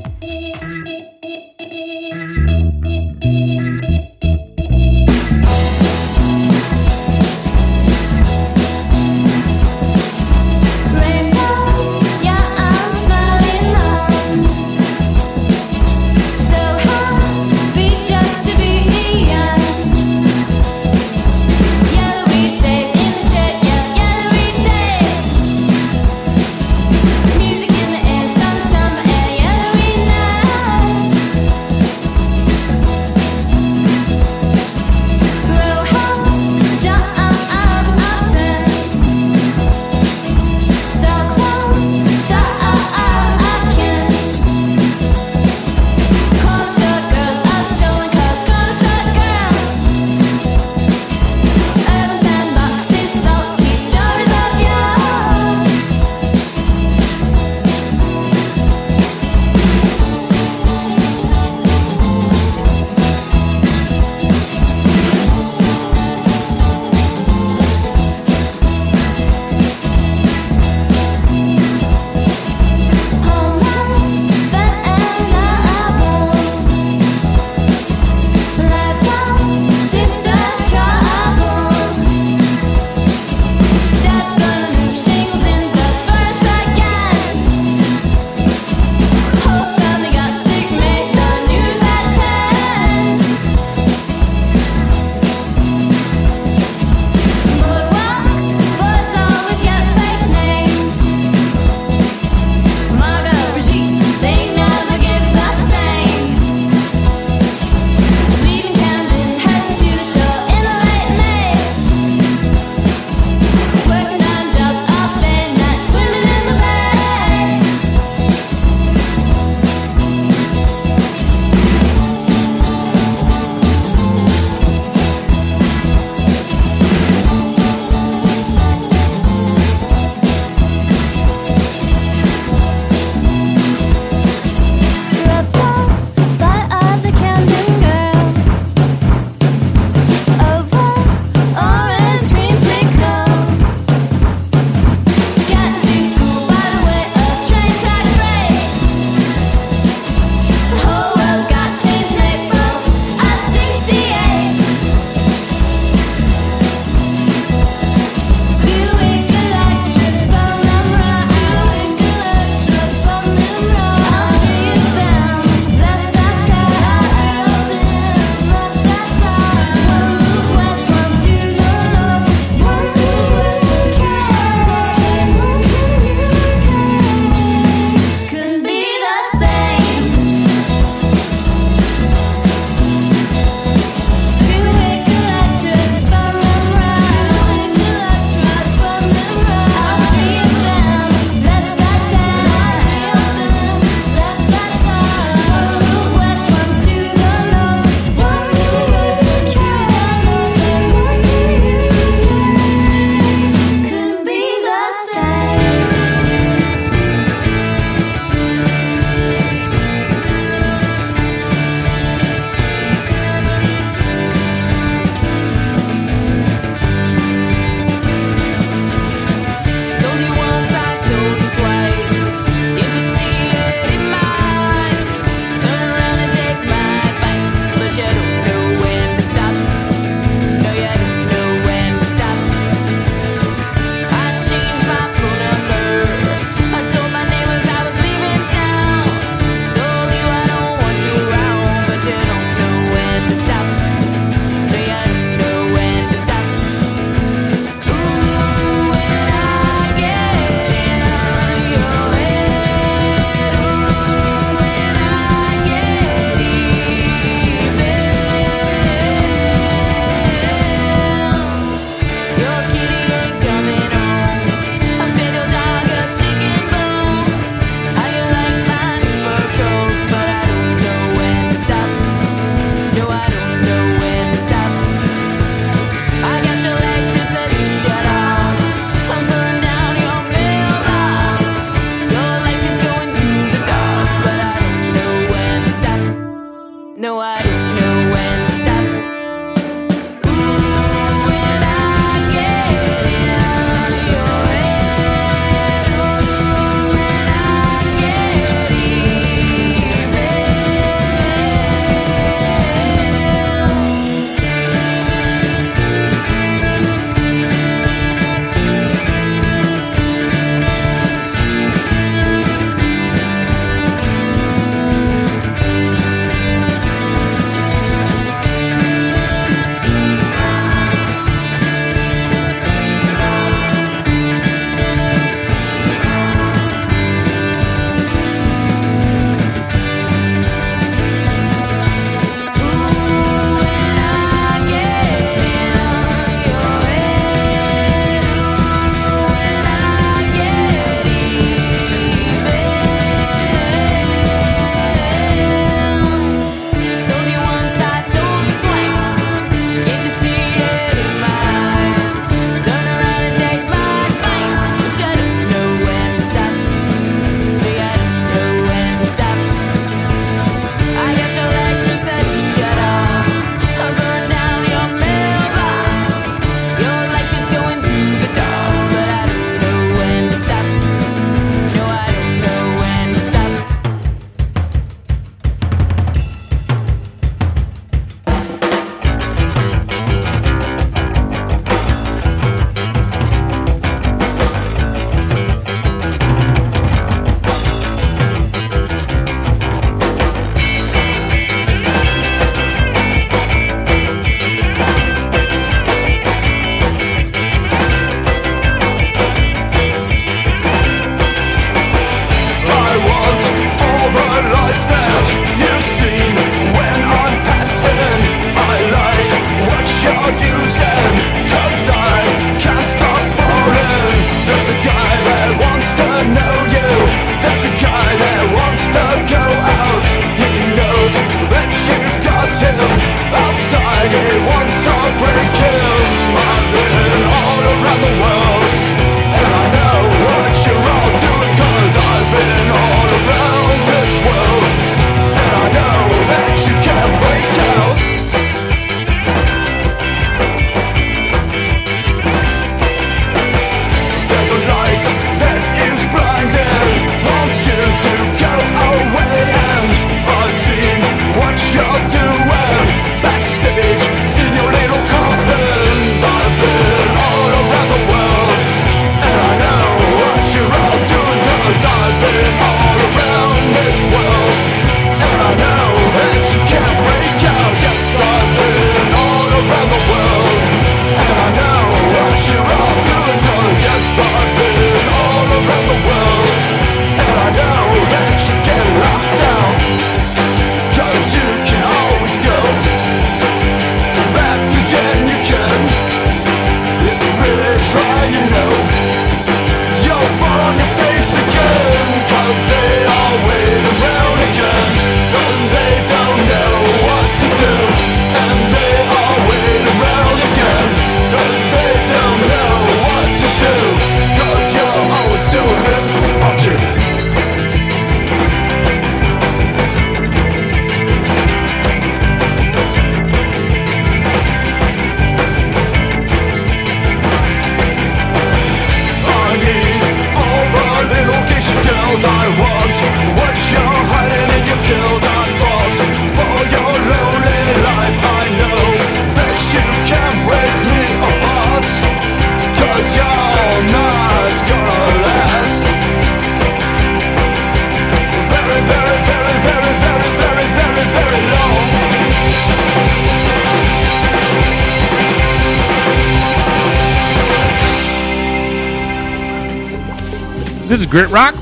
Grit Rock,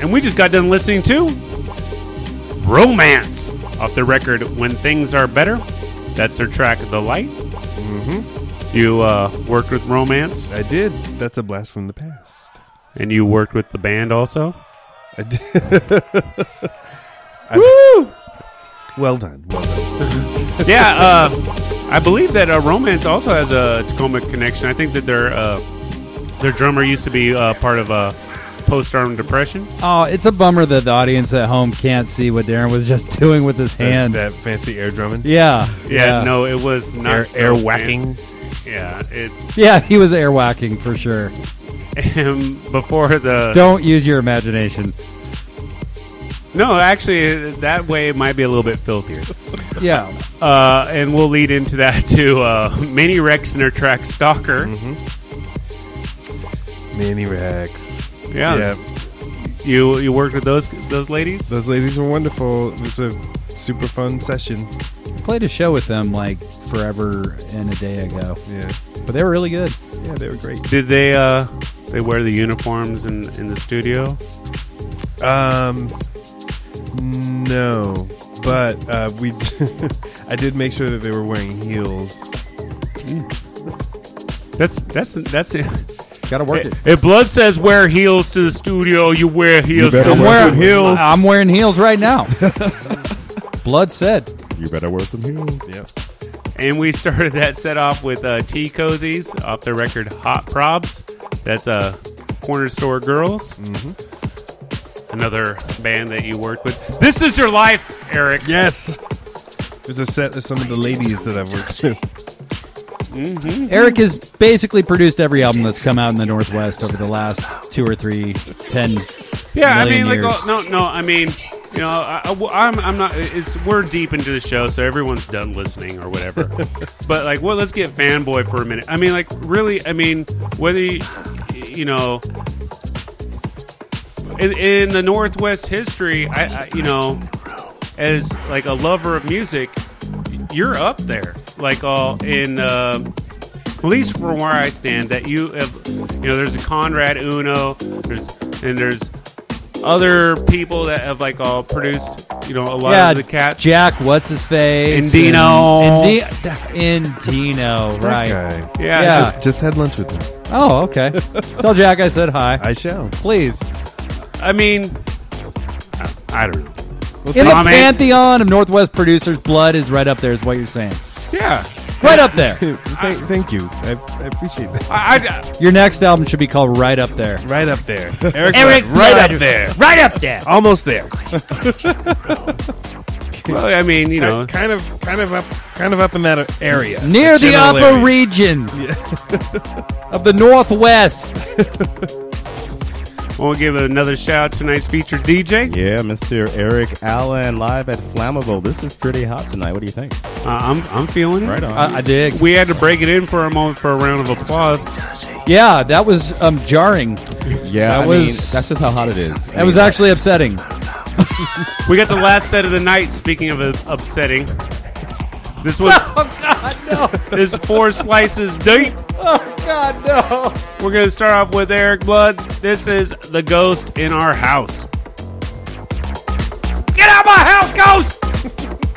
and we just got done listening to Romance off the record When Things Are Better. That's their track, The Light. Mm-hmm. You uh, worked with Romance, I did. That's a blast from the past. and you worked with the band also. I did. Woo! Well done. Well done. yeah, uh, I believe that uh, Romance also has a Tacoma connection. I think that their uh, their drummer used to be uh, part of uh, post-arm depression. Oh, it's a bummer that the audience at home can't see what Darren was just doing with his That, hands. that fancy air drumming. yeah, Yeah, no, it was not Air, so air fan- whacking. Yeah, it yeah, he was air whacking for sure. and before the Don't use your imagination. no, actually, that way it might be a little bit filthier. Yeah, Uh, and we'll lead into that to uh, Mini Rex and their track Stalker. Mini Rex. Yeah, Yeah. you you worked with those those ladies. Those ladies were wonderful. It was a super fun session. I played a show with them like forever and a day ago, Yeah. but they were really good. Yeah, they were great. Did they uh they wear the uniforms in in the studio? Um, no, but uh, we. I did make sure that they were wearing heels. That's that's that's it. Got to work it. If Blood says wear heels to the studio, you wear heels better to the wear I'm some studio. heels. I'm wearing heels right now. Blood said. You better wear some heels. Yep. And we started that set off with uh, Tea Cozies off their record Hot Probs. That's uh, Corner Store Girls. Mm-hmm. Another band that you worked with. This is your life, Erik. Yes. There's a set of some of the ladies that I've worked with. Mm-hmm. Erik has basically produced every album that's come out in the Northwest over the last two or three, ten. Yeah, I mean, like, years. oh, no, no. I mean, you know, I, I, am I'm not. It's we're deep into the show, so everyone's done listening or whatever. but like, well, let's get fanboy for a minute. I mean, like, really. I mean, whether you, you know, in, in the Northwest history, I, I, you know, as like a lover of music, you're up there. Like all in. Uh, at least from where I stand, that you have, you know, there's a Conrad Uno, there's and there's other people that have like all produced, you know, a lot yeah, of the cats. Jack, what's his face? Endino. And, Endino, That right? guy. Yeah. Just, just had lunch with him. Oh, okay. Tell Jack I said hi. I shall. Please. I mean, I, I don't know. In the comment. pantheon of Northwest producers, Blood is right up there, is what you're saying. Yeah, Right up there. thank, thank you. I, I appreciate that. I, I, Your next album should be called Right Up There. Right up there. Erik, Erik Blood, right up there. Right up there. Almost there. well, I mean, you know, kind of, kind of up, kind of up in that area. Near the general upper area. region of the Northwest. We'll give another shout out to tonight's featured DJ. Yeah, Mr. Eric Allen live at Flammable. This is pretty hot tonight. What do you think? Uh, I'm I'm feeling it. Right on. I, I dig. We had to break it in for a moment for a round of applause. Yeah, that was um, jarring. yeah, that I was- mean, that's just how hot it is. That was actually upsetting. We got the last set of the night. Speaking of uh, upsetting, this was Oh God, no! this is four slices deep. Oh God, no! We're gonna start off with Erik Blood. This is the ghost in our house. Get out of my house, ghost!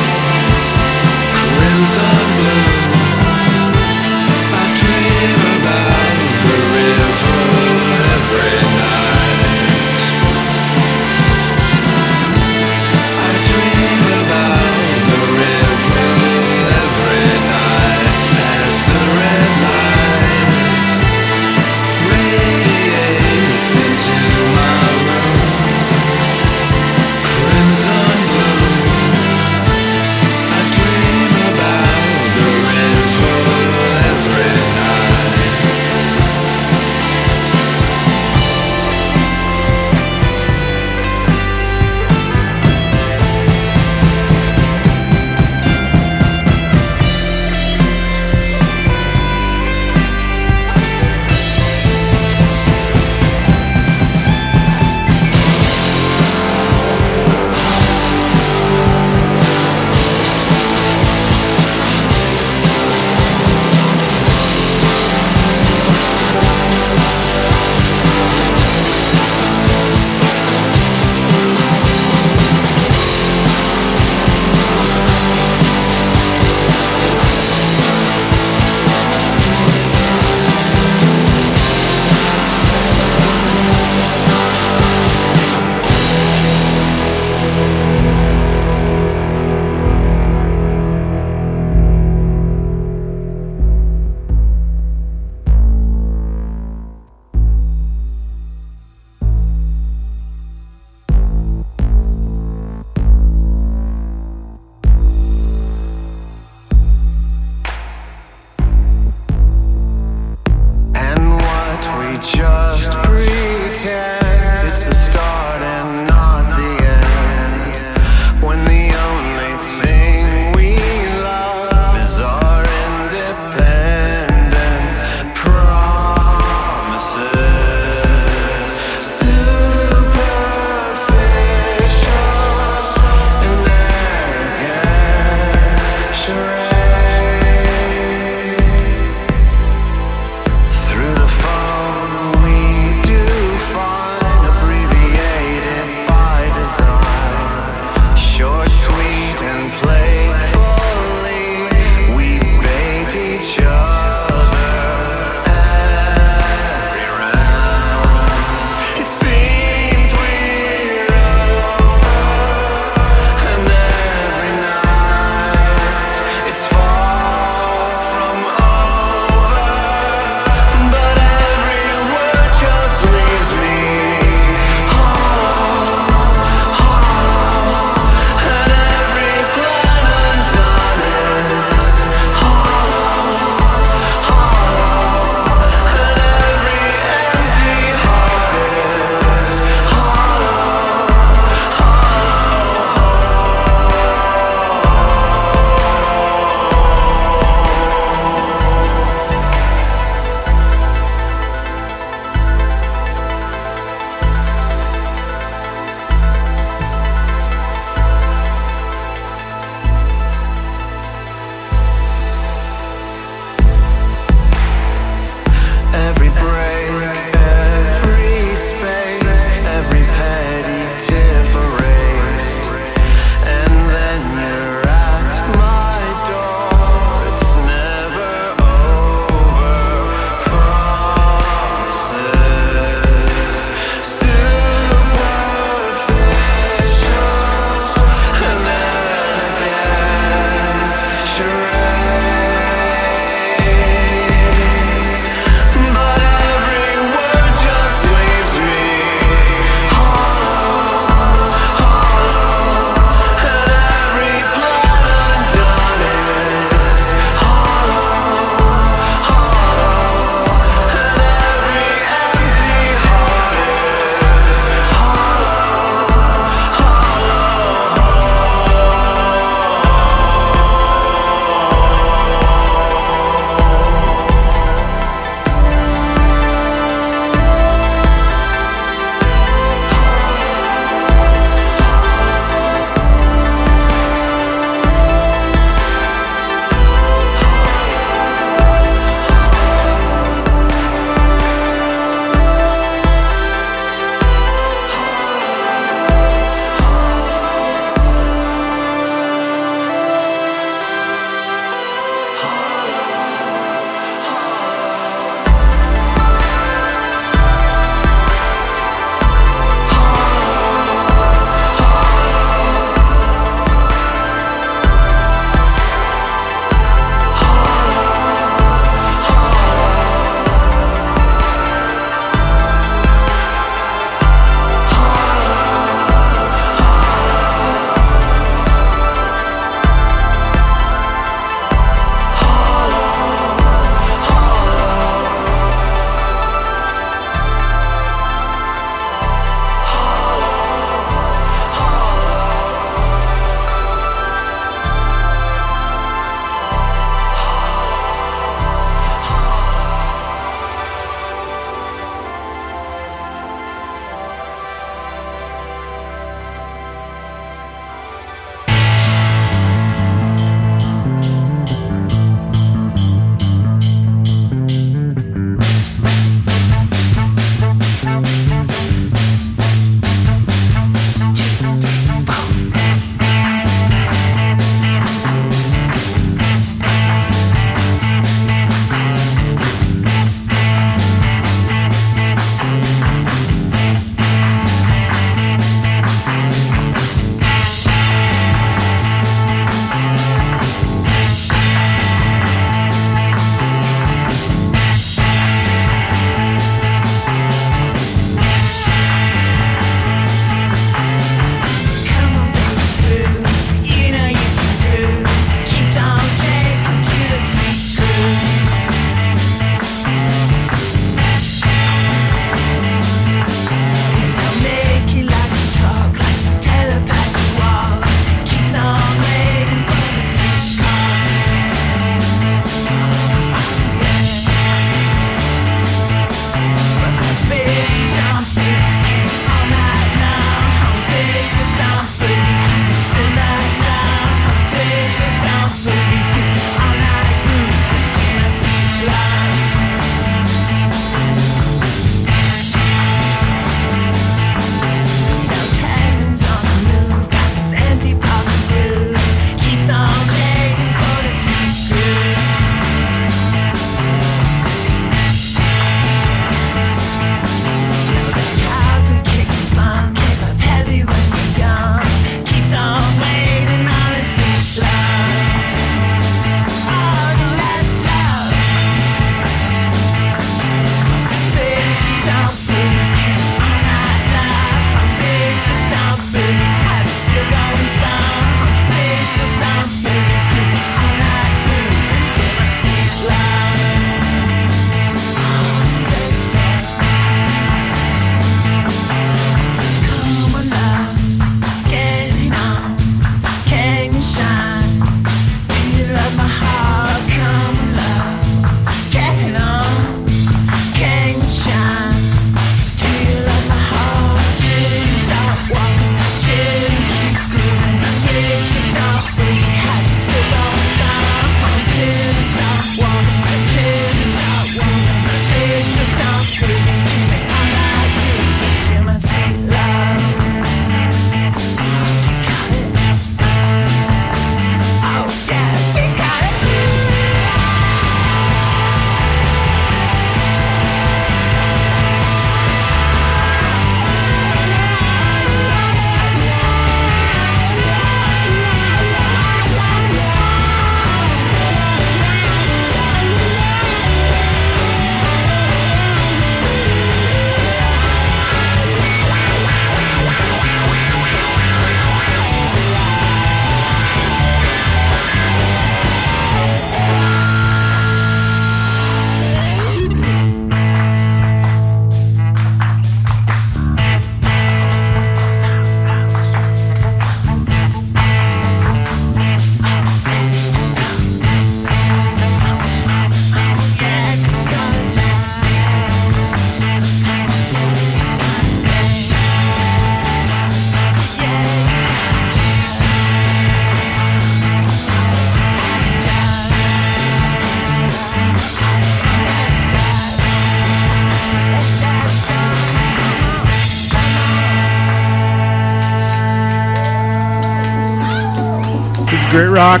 Rock.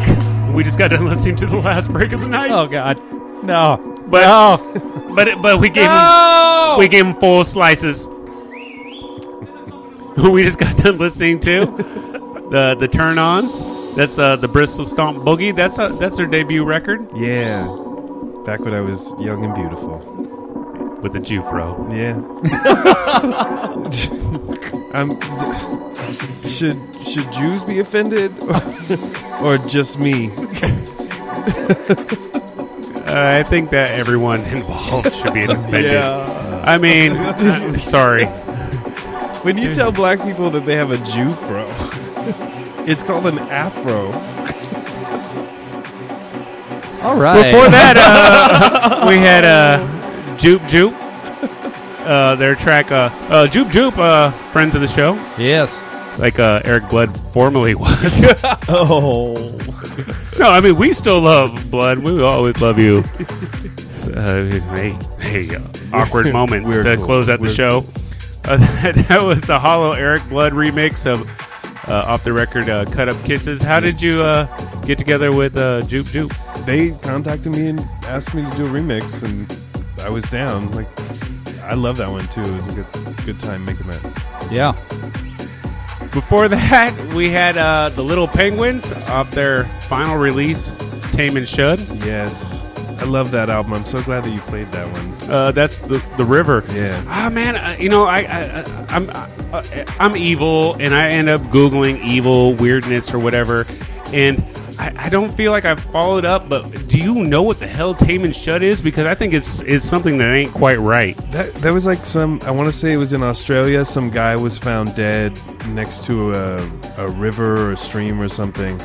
We just got done listening to the last break of the night. Oh God, no, but no, but but we gave no. him we gave him full slices. we just got done listening to the the Turn Ons. That's uh, the Bristol Stomp Boogie. That's uh, that's their debut record Yeah. Back when I was young and beautiful. with the Jufro. Yeah. um, d- should should Jews be offended, or, just me? Uh, I think that everyone involved should be offended. I mean, I'm sorry. When you tell black people that they have a Jew fro, it's called an afro. All right. Before that, uh, we had uh, Jupe Jupe. Uh, their track, uh, uh, Jupe Jupe, uh, friends of the show, yes. Like uh, Erik Blood formerly was. Oh, no, I mean we still love Blood. We always love you. Uh, hey, hey, uh, awkward moments we're to cool. close out the We're show. Uh, that was a Hollow Erik Blood remix of uh, off the record uh, "Cut Up Kisses." How did you uh, get together with uh, Jupe Jupe? They contacted me and asked me to do a remix, and I was down. Like, I love that one too. It was a good good time making that. Yeah. Before that, we had uh, the Little Penguins off their final release, "Tamam Shud." Yes, I love that album. I'm so glad that you played that one. Uh, that's the the River. Yeah. Ah man, uh, you know I, I, I I'm uh, I'm evil, and I end up googling evil weirdness or whatever, and I, I don't feel like I've followed up. But do you know what the hell Tamam Shud is? Because I think it's it's something that ain't quite right. That that was like some. I want to say it was in Australia. Some guy was found dead next to a a river or a stream or something,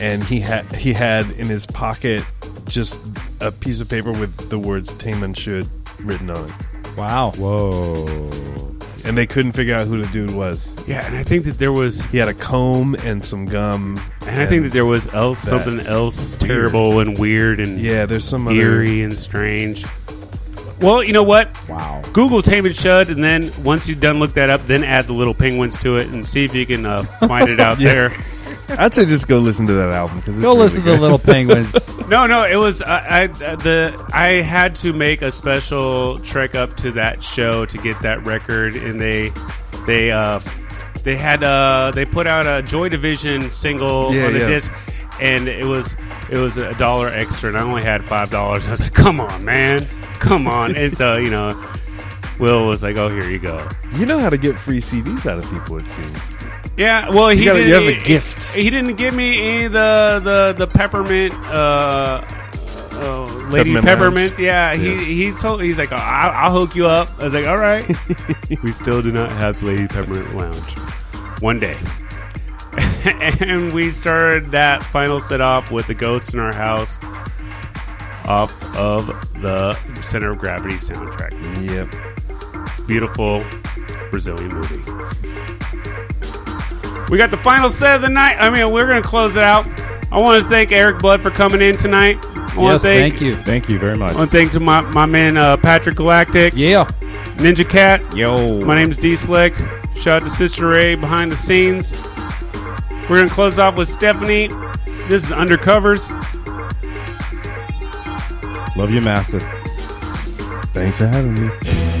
and he had he had in his pocket just a piece of paper with the words "Tamam Shud" written on it. Wow. Whoa! And they couldn't figure out who the dude was. Yeah, and I think that there was, He had a comb and some gum. and I think that there was else something else terrible and weird and Yeah, there's some other. eerie and strange. Well, you know what? wow. Google Tamam Shud, and then once you've done look that up, then add the little penguins to it and see if you can uh, find it out Yeah. there. I'd say just go listen to that album. 'cause it's Go really listen to good. the Little Penguins. No, no, it was I, I the I had to make a special trek up to that show to get that record, and they they uh they had uh they put out a Joy Division single Yeah, on the yeah. disc, and it was it was a dollar extra, and I only had five dollars. I was like, come on, man, come on, and so you know. Will was like, "Oh, here you go." You know how to get free CDs out of people. It seems. Yeah, well, he gotta- didn't, you have a gift. He didn't give me any of the the the peppermint. Uh, uh, Lady Peppermint Peppermint, yeah, Yeah. he he told he's like, oh, I'll, I'll hook you up. I was like, all right. we still do not have Lady Peppermint Lounge. One day, and we started that final set off with the Ghost in Our House, off of the Center of Gravity soundtrack. Yep. Beautiful Brazilian movie. We got the final set of the night. I mean, we're going to close it out. I want to thank Erik Blood for coming in tonight. I yes, thank, thank you. Thank you very much. I want to thank to my, my man uh, Patrick Galactic, Yeah. Ninja Cat. Yo. My name's D Slick. Shout out to Sister Ray behind the scenes. We're going to close off with Stephanie. This is Undercovers. Love you, massive. Thanks for having me.